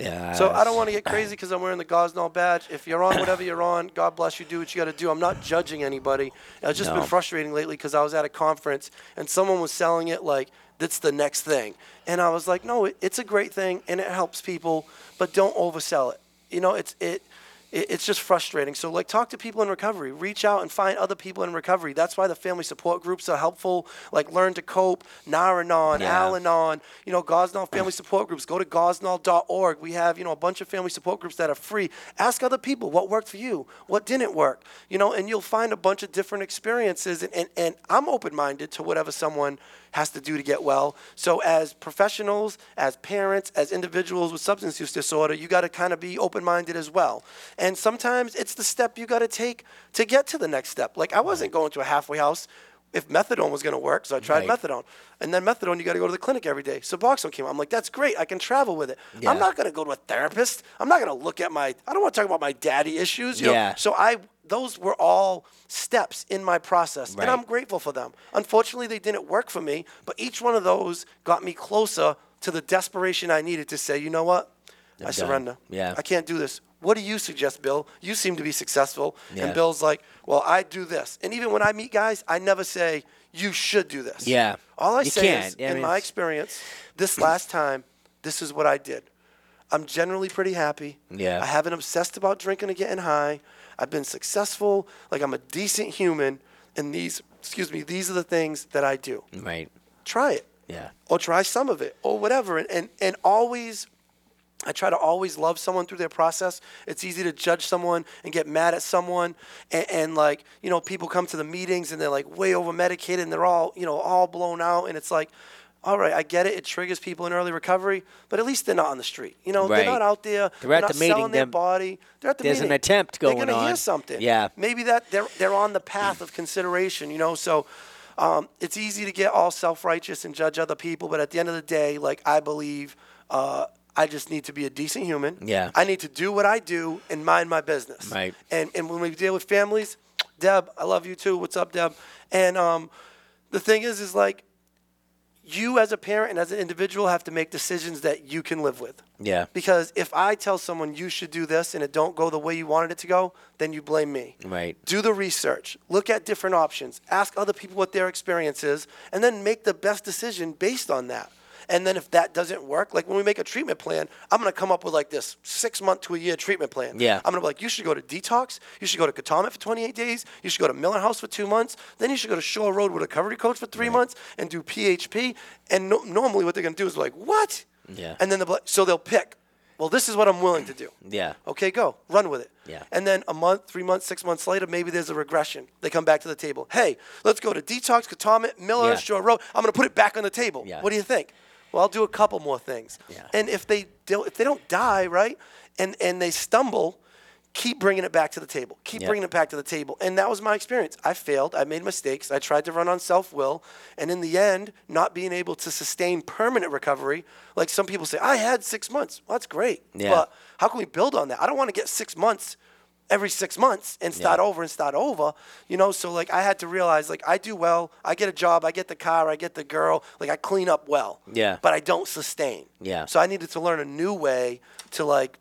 yeah. So I don't want to get crazy because I'm wearing the Gosnold badge. If you're on whatever you're on, God bless you. Do what you got to do. I'm not judging anybody. It's just No. been frustrating lately because I was at a conference and someone was selling it like that's the next thing, and I was like, no, it, it's a great thing and it helps people, but don't oversell it. You know, it's it. It, it's just frustrating. So like talk to people in recovery, reach out and find other people in recovery. That's why the family support groups are helpful. Like Learn to Cope, Nar-Anon, Yeah. Al-Anon, you know, Gosnold family support groups. Go to gosnold.org. We have, you know, a bunch of family support groups that are free. Ask other people what worked for you, what didn't work, you know, and you'll find a bunch of different experiences. And, and, and I'm open-minded to whatever someone has to do to get well. So as professionals, as parents, as individuals with substance use disorder, you got to kind of be open-minded as well. And sometimes it's the step you got to take to get to the next step. Like I wasn't going to a halfway house if methadone was going to work, so I tried Right. methadone. And then methadone, you got to go to the clinic every day. Suboxone came out. I'm like, that's great. I can travel with it. Yeah. I'm not going to go to a therapist. I'm not going to look at my. I don't want to talk about my daddy issues. You know? Yeah. So I, those were all steps in my process, Right. and I'm grateful for them. Unfortunately, they didn't work for me, but each one of those got me closer to the desperation I needed to say, you know what, I done. surrender. Yeah. I can't do this. What do you suggest, Bill? You seem to be successful. Yeah. And Bill's like, well, I do this. And even when I meet guys, I never say, you should do this. Yeah. All I You say can't. is, I in mean, my it's- experience, this last time, this is what I did. I'm generally pretty happy. Yeah. I haven't obsessed about drinking and getting high. I've been successful. Like I'm a decent human. And these, excuse me, these are the things that I do. Right. Try it Yeah. or try some of it or whatever and, and, and always i try to always love someone through their process it's easy to judge someone and get mad at someone and, and like you know people come to the meetings and they're like way over medicated and they're all you know all blown out and it's like all right i get it it triggers people in early recovery but at least they're not on the street you know Right. they're not out there They're at not the meeting, selling their body they're at the there's an meeting attempt they're going gonna hear on. something Yeah. maybe that they're they're on the path of consideration, you know. So um, it's easy to get all self-righteous and judge other people, but at the end of the day, like I believe, uh, I just need to be a decent human. Yeah. I need to do what I do and mind my business. Right. And and when we deal with families, Deb, I love you too. What's up, Deb? And um, the thing is, is like you as a parent and as an individual have to make decisions that you can live with. Yeah. Because if I tell someone you should do this and it don't go the way you wanted it to go, then you blame me. Right. Do the research. Look at different options. Ask other people what their experience is, and then make the best decision based on that. And then if that doesn't work, like when we make a treatment plan, I'm gonna come up with like this six month to a year treatment plan. Yeah. I'm gonna be like, you should go to detox, you should go to Cataumet for 28 days, you should go to Miller House for two months, then you should go to Shore Road with a recovery coach for three months and do PHP. And no, normally what they're gonna do is like, what? Yeah. And then they'll like, so they'll pick. Well, this is what I'm willing to do. Yeah. Okay, go. Run with it. Yeah. And then a month, three months, six months later, maybe there's a regression. They come back to the table. Hey, let's go to Detox, Cataumet, Miller, Yeah. Shore Road. I'm going to put it back on the table. Yeah. What do you think? Well, I'll do a couple more things. Yeah. And if they do, if they don't die, right, and and they stumble, keep bringing it back to the table. Keep Yeah. bringing it back to the table. And that was my experience. I failed. I made mistakes. I tried to run on self will. And in the end, not being able to sustain permanent recovery, like some people say, I had six months. Well, that's great. Yeah. But how can we build on that? I don't want to get six months every six months and start Yeah. over and start over. You know, so like I had to realize like I do well, I get a job, I get the car, I get the girl, like I clean up well. Yeah. But I don't sustain. Yeah. So I needed to learn a new way to like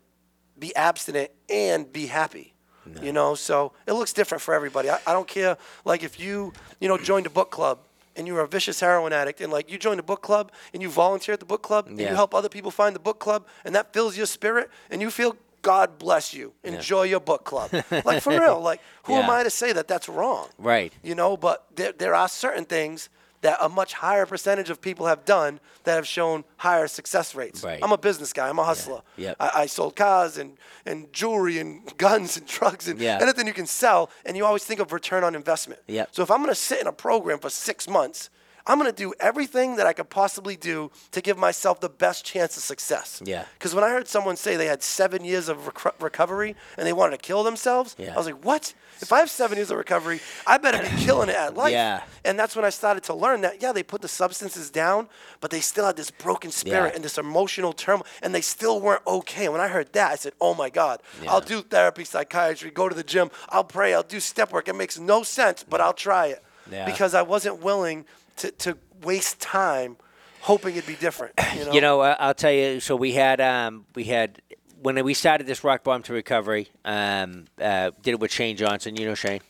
be abstinent and be happy. You know, so it looks different for everybody. I, I don't care like if you, you know, joined a book club and you were a vicious heroin addict and like you joined a book club and you volunteer at the book club and you help other people find the book club and that fills your spirit and you feel God bless you. Enjoy your book club. like for real. Like who am I to say that that's wrong? Right. You know, but there, there are certain things that a much higher percentage of people have done that have shown higher success rates. Right. I'm a business guy. I'm a hustler. Yep. I, I sold cars and, and jewelry and guns and drugs and Yeah. anything you can sell. And you always think of return on investment. Yep. So if I'm going to sit in a program for six months, I'm going to do everything that I could possibly do to give myself the best chance of success. Yeah. Because when I heard someone say they had seven years of rec- recovery and they wanted to kill themselves, Yeah. I was like, what? If I have seven years of recovery, I better be killing it at life. Yeah. And that's when I started to learn that, yeah, they put the substances down, but they still had this broken spirit Yeah. and this emotional turmoil, and they still weren't okay. And when I heard that, I said, oh my God, I'll do therapy, psychiatry, go to the gym, I'll pray, I'll do step work. It makes no sense, but I'll try it. Yeah. Because I wasn't willing to, to waste time hoping it'd be different. You know? You know, I'll tell you. So we had um, we had when we started this Rock Bottom to recovery. Um, uh, did it with Shane Johnson. You know Shane.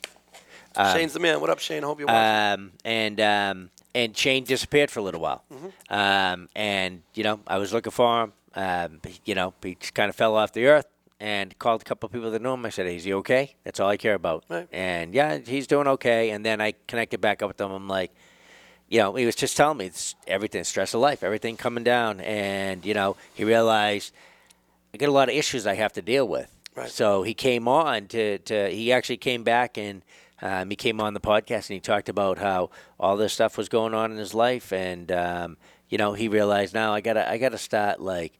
Shane's the man. What up, Shane? Hope you're watching. Um, and um, and Shane disappeared for a little while. Um, and you know, I was looking for him. Um, you know, he just kind of fell off the earth. and called a couple of people that know him. I said, "Is he okay?" That's all I care about. Right. And yeah, he's doing okay. And then I connected back up with him. I'm like, you know, he was just telling me it's everything, stress of life, everything coming down, and you know, he realized I got a lot of issues I have to deal with. Right. So he came on to, to he actually came back and um, he came on the podcast and he talked about how all this stuff was going on in his life and um, you know he realized now I gotta I gotta start like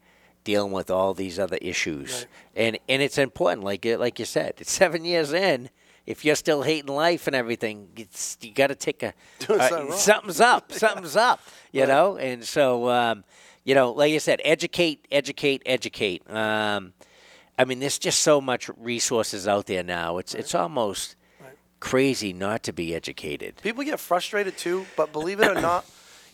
dealing with all these other issues Right. and and it's important like like you said it's seven years in if you're still hating life and everything it's you got to take a uh, something's up something's up you Right. know and so um, you know like I said educate educate educate um, I mean, there's just so much resources out there now. It's it's almost Right. crazy not to be educated. People get frustrated too, but believe it or not,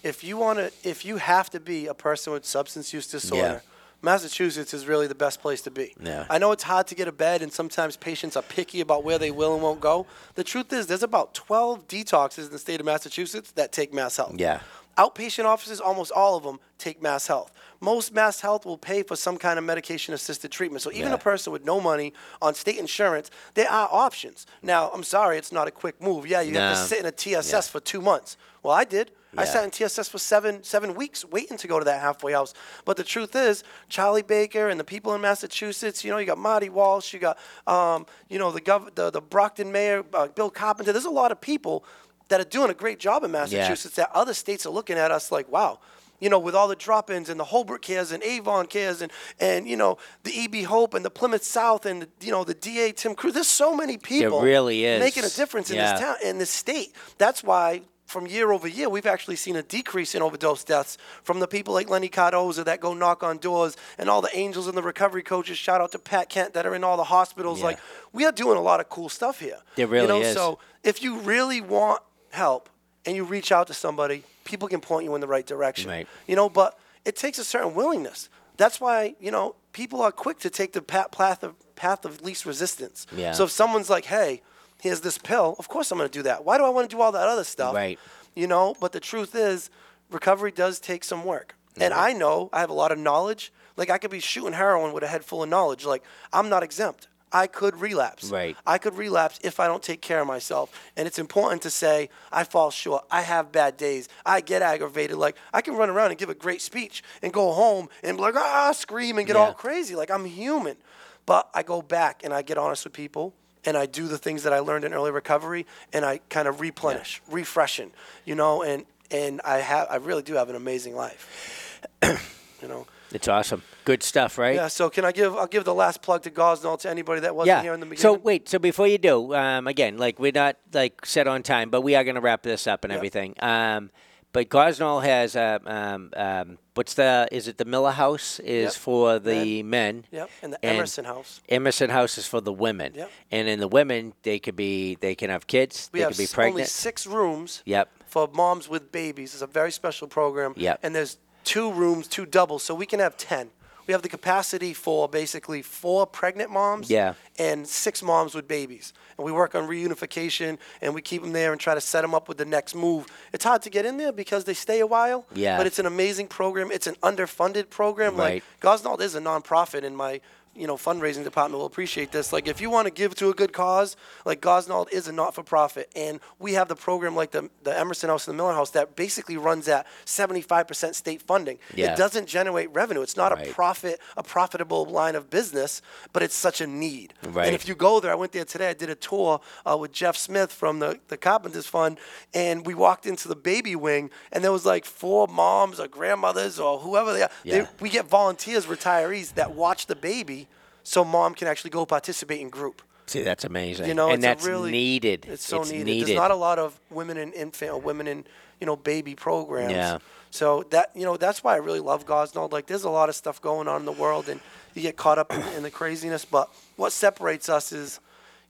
if you want to, if you have to be a person with substance use disorder, Massachusetts is really the best place to be. Yeah. I know it's hard to get a bed, and sometimes patients are picky about where they will and won't go. The truth is, there's about 12 detoxes in the state of Massachusetts that take Mass Health. Yeah. Outpatient offices, almost all of them take Mass Health. Most Mass Health will pay for some kind of medication assisted treatment. So even Yeah. a person with no money on state insurance, there are options. Now, I'm sorry, it's not a quick move. Yeah, you have to sit in a TSS for two months. Well, I did. I sat in TSS for seven seven weeks waiting to go to that halfway house. But the truth is, Charlie Baker and the people in Massachusetts, you know, you got Marty Walsh, you got, um, you know, the, gov- the the Brockton mayor, uh, Bill Carpenter. There's a lot of people that are doing a great job in Massachusetts that other states are looking at us like, wow. You know, with all the drop-ins and the Holbrook cares and Avon cares and, and you know the EB Hope and the Plymouth South and you know the DA Tim Cruz. There's so many people really is. making a difference in Yeah. this town in this state. That's why from year over year we've actually seen a decrease in overdose deaths from the people like Lenny Cardoza that go knock on doors and all the angels and the recovery coaches. Shout out to Pat Kent that are in all the hospitals. Yeah. Like we are doing a lot of cool stuff here. There really you know, is. So if you really want help and you reach out to somebody, people can point you in the right direction. Right. You know, but it takes a certain willingness. That's why you know people are quick to take the path of path of least resistance. Yeah. So if someone's like, "Hey, here's this pill," of course I'm going to do that. Why do I want to do all that other stuff? Right. You know, but the truth is, recovery does take some work. And I know I have a lot of knowledge. Like I could be shooting heroin with a head full of knowledge. Like I'm not exempt. I could relapse. Right. I could relapse if I don't take care of myself. And it's important to say, I fall short. I have bad days. I get aggravated. Like, I can run around and give a great speech and go home and be like, ah, scream and get all crazy. Like, I'm human. But I go back and I get honest with people and I do the things that I learned in early recovery and I kind of replenish, refreshen, you know, and, and I have, I really do have an amazing life. you know. It's awesome. Good stuff, right? Yeah, so can I give, I'll give the last plug to Gosnold to anybody that wasn't Yeah. here in the beginning. So wait, so before you do, um, again, like we're not like set on time, but we are going to wrap this up and Yeah. everything. Um, but Gosnold has uh, um, um, what's the? Is it the Miller House? Is Yep. for the men. Yep, and the And- Emerson House. Emerson House is for the women. Yep. And in the women, they could be they can have kids. We they have could be s- only six rooms Yep. for moms with babies. It's a very special program. Yep. And there's two rooms, two doubles, so we can have 10. We have the capacity for basically four pregnant moms Yeah. and six moms with babies. And we work on reunification and we keep them there and try to set them up with the next move. It's hard to get in there because they stay a while. Yeah. But it's an amazing program. It's an underfunded program. Right. Like Gosnold is a nonprofit in my you know fundraising department will appreciate this. Like if you want to give to a good cause, like Gosnold is a not-for-profit, and we have the program like the the Emerson House and the Miller House that basically runs at 75% state funding. Yeah. It doesn't generate revenue. It's not Right. a profit, a profitable line of business, but it's such a need. Right. And if you go there, I went there today. I did a tour uh, with Jeff Smith from the the Carpenters Fund, and we walked into the baby wing, and there was like four moms or grandmothers or whoever they are. They- we get volunteers, retirees that watch the baby, so mom can actually go participate in group. See, that's amazing. You know, and it's that's really needed. It's so It's needed. There's not a lot of women in infant or women in you know baby programs. Yeah. So that you know that's why I really love Gosnold. Like there's a lot of stuff going on in the world, and you get caught up in, in the craziness. But what separates us is,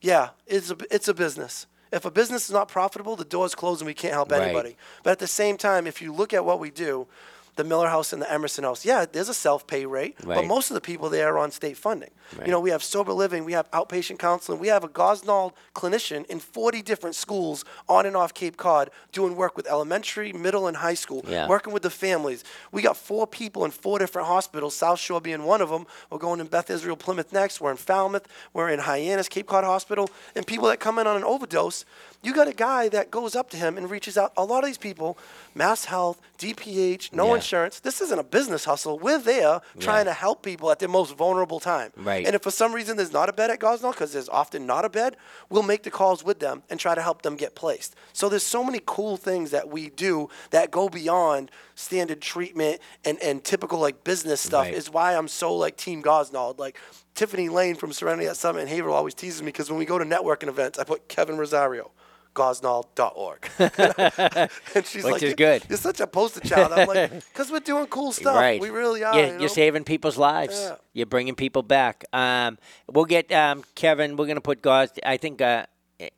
yeah, it's a it's a business. If a business is not profitable, the doors close and we can't help Right. anybody. But at the same time, if you look at what we do, the Miller House and the Emerson House, yeah, there's a self-pay rate, but most of the people there are on state funding. Right. You know, we have sober living, we have outpatient counseling, we have a Gosnold clinician in 40 different schools on and off Cape Cod doing work with elementary, middle, and high school, Yeah. working with the families. We got four people in four different hospitals, South Shore being one of them. We're going in Beth Israel, Plymouth next. We're in Falmouth. We're in Hyannis, Cape Cod Hospital. And people that come in on an overdose, you got a guy that goes up to him and reaches out. A lot of these people, Mass Health, DPH, no Yeah. insurance. This isn't a business hustle. We're there trying to help people at their most vulnerable time. Right. And if for some reason there's not a bed at Gosnold, because there's often not a bed, we'll make the calls with them and try to help them get placed. So there's so many cool things that we do that go beyond standard treatment and, and typical like business stuff Right. is why I'm so like Team Gosnold. Like Tiffany Lane from Serenity at Summit and Haverhill always teases me because when we go to networking events, I put Kevin Rosario. Gosnold.org. and she's Which like, is "You- good." You're such a poster child. I'm like, because we're doing cool stuff. Right. We really are. You're, you know? you're saving people's lives. Yeah. You're bringing people back. Um, we'll get um, Kevin. We're going to put Gauze. I think uh,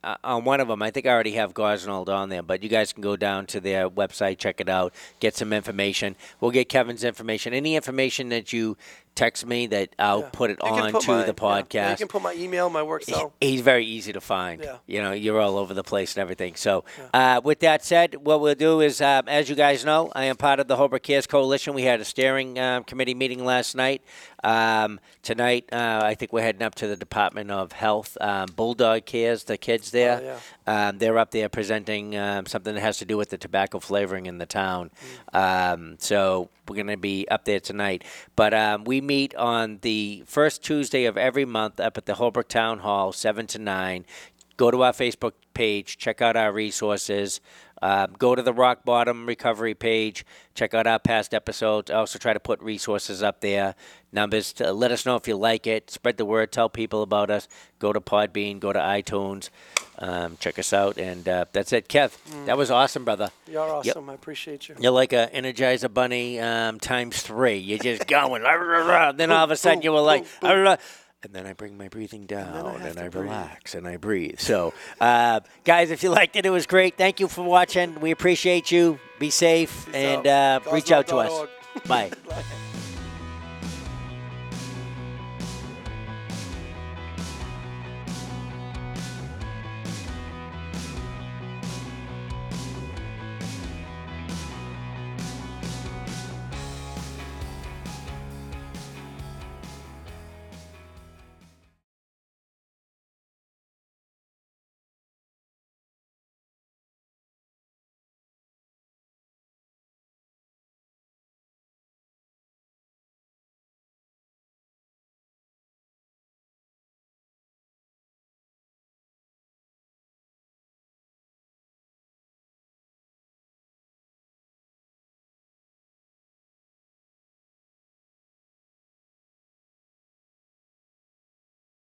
uh, on one of them. I think I already have Gosnold on there, but you guys can go down to their website, check it out, get some information. We'll get Kevin's information. Any information that you text me, that I'll Yeah. put it on put to my- the yeah. Yeah, podcast. you can put my email, my work cell. He's very easy to find. Yeah. You know, you're all over the place and everything. So, uh, with that said, what we'll do is, um, as you guys know, I am part of the Holbrook Cares Coalition. We had a steering um, committee meeting last night. Um, tonight, uh, I think we're heading up to the Department of Health. Um, Bulldog Cares, the kids there, Oh, um, they're up there presenting um, something that has to do with the tobacco flavoring in the town. Um, so we're going to be up there tonight. But um, we meet on the first Tuesday of every month up at the Holbrook Town Hall, 7 to 9. Go to our Facebook page, check out our resources. Um, go to the Rock Bottom Recovery page, check out our past episodes. I also try to put resources up there, numbers to let us know if you like it. Spread the word, tell people about us. Go to Podbean, go to iTunes, um, check us out, and uh, that's it. Kev, that was awesome, brother. You're Yep. awesome. I appreciate you. You're like a Energizer Bunny um, times three. You're just going. rah, rah, rah. Then all of a sudden you were like, boom, boom. rah, rah. and then I bring my breathing down I and, I, relax and I breathe. So, uh, guys, if you liked it, it was great. Thank you for watching. We appreciate you. Be safe Peace and out. uh, reach out to us. Bye.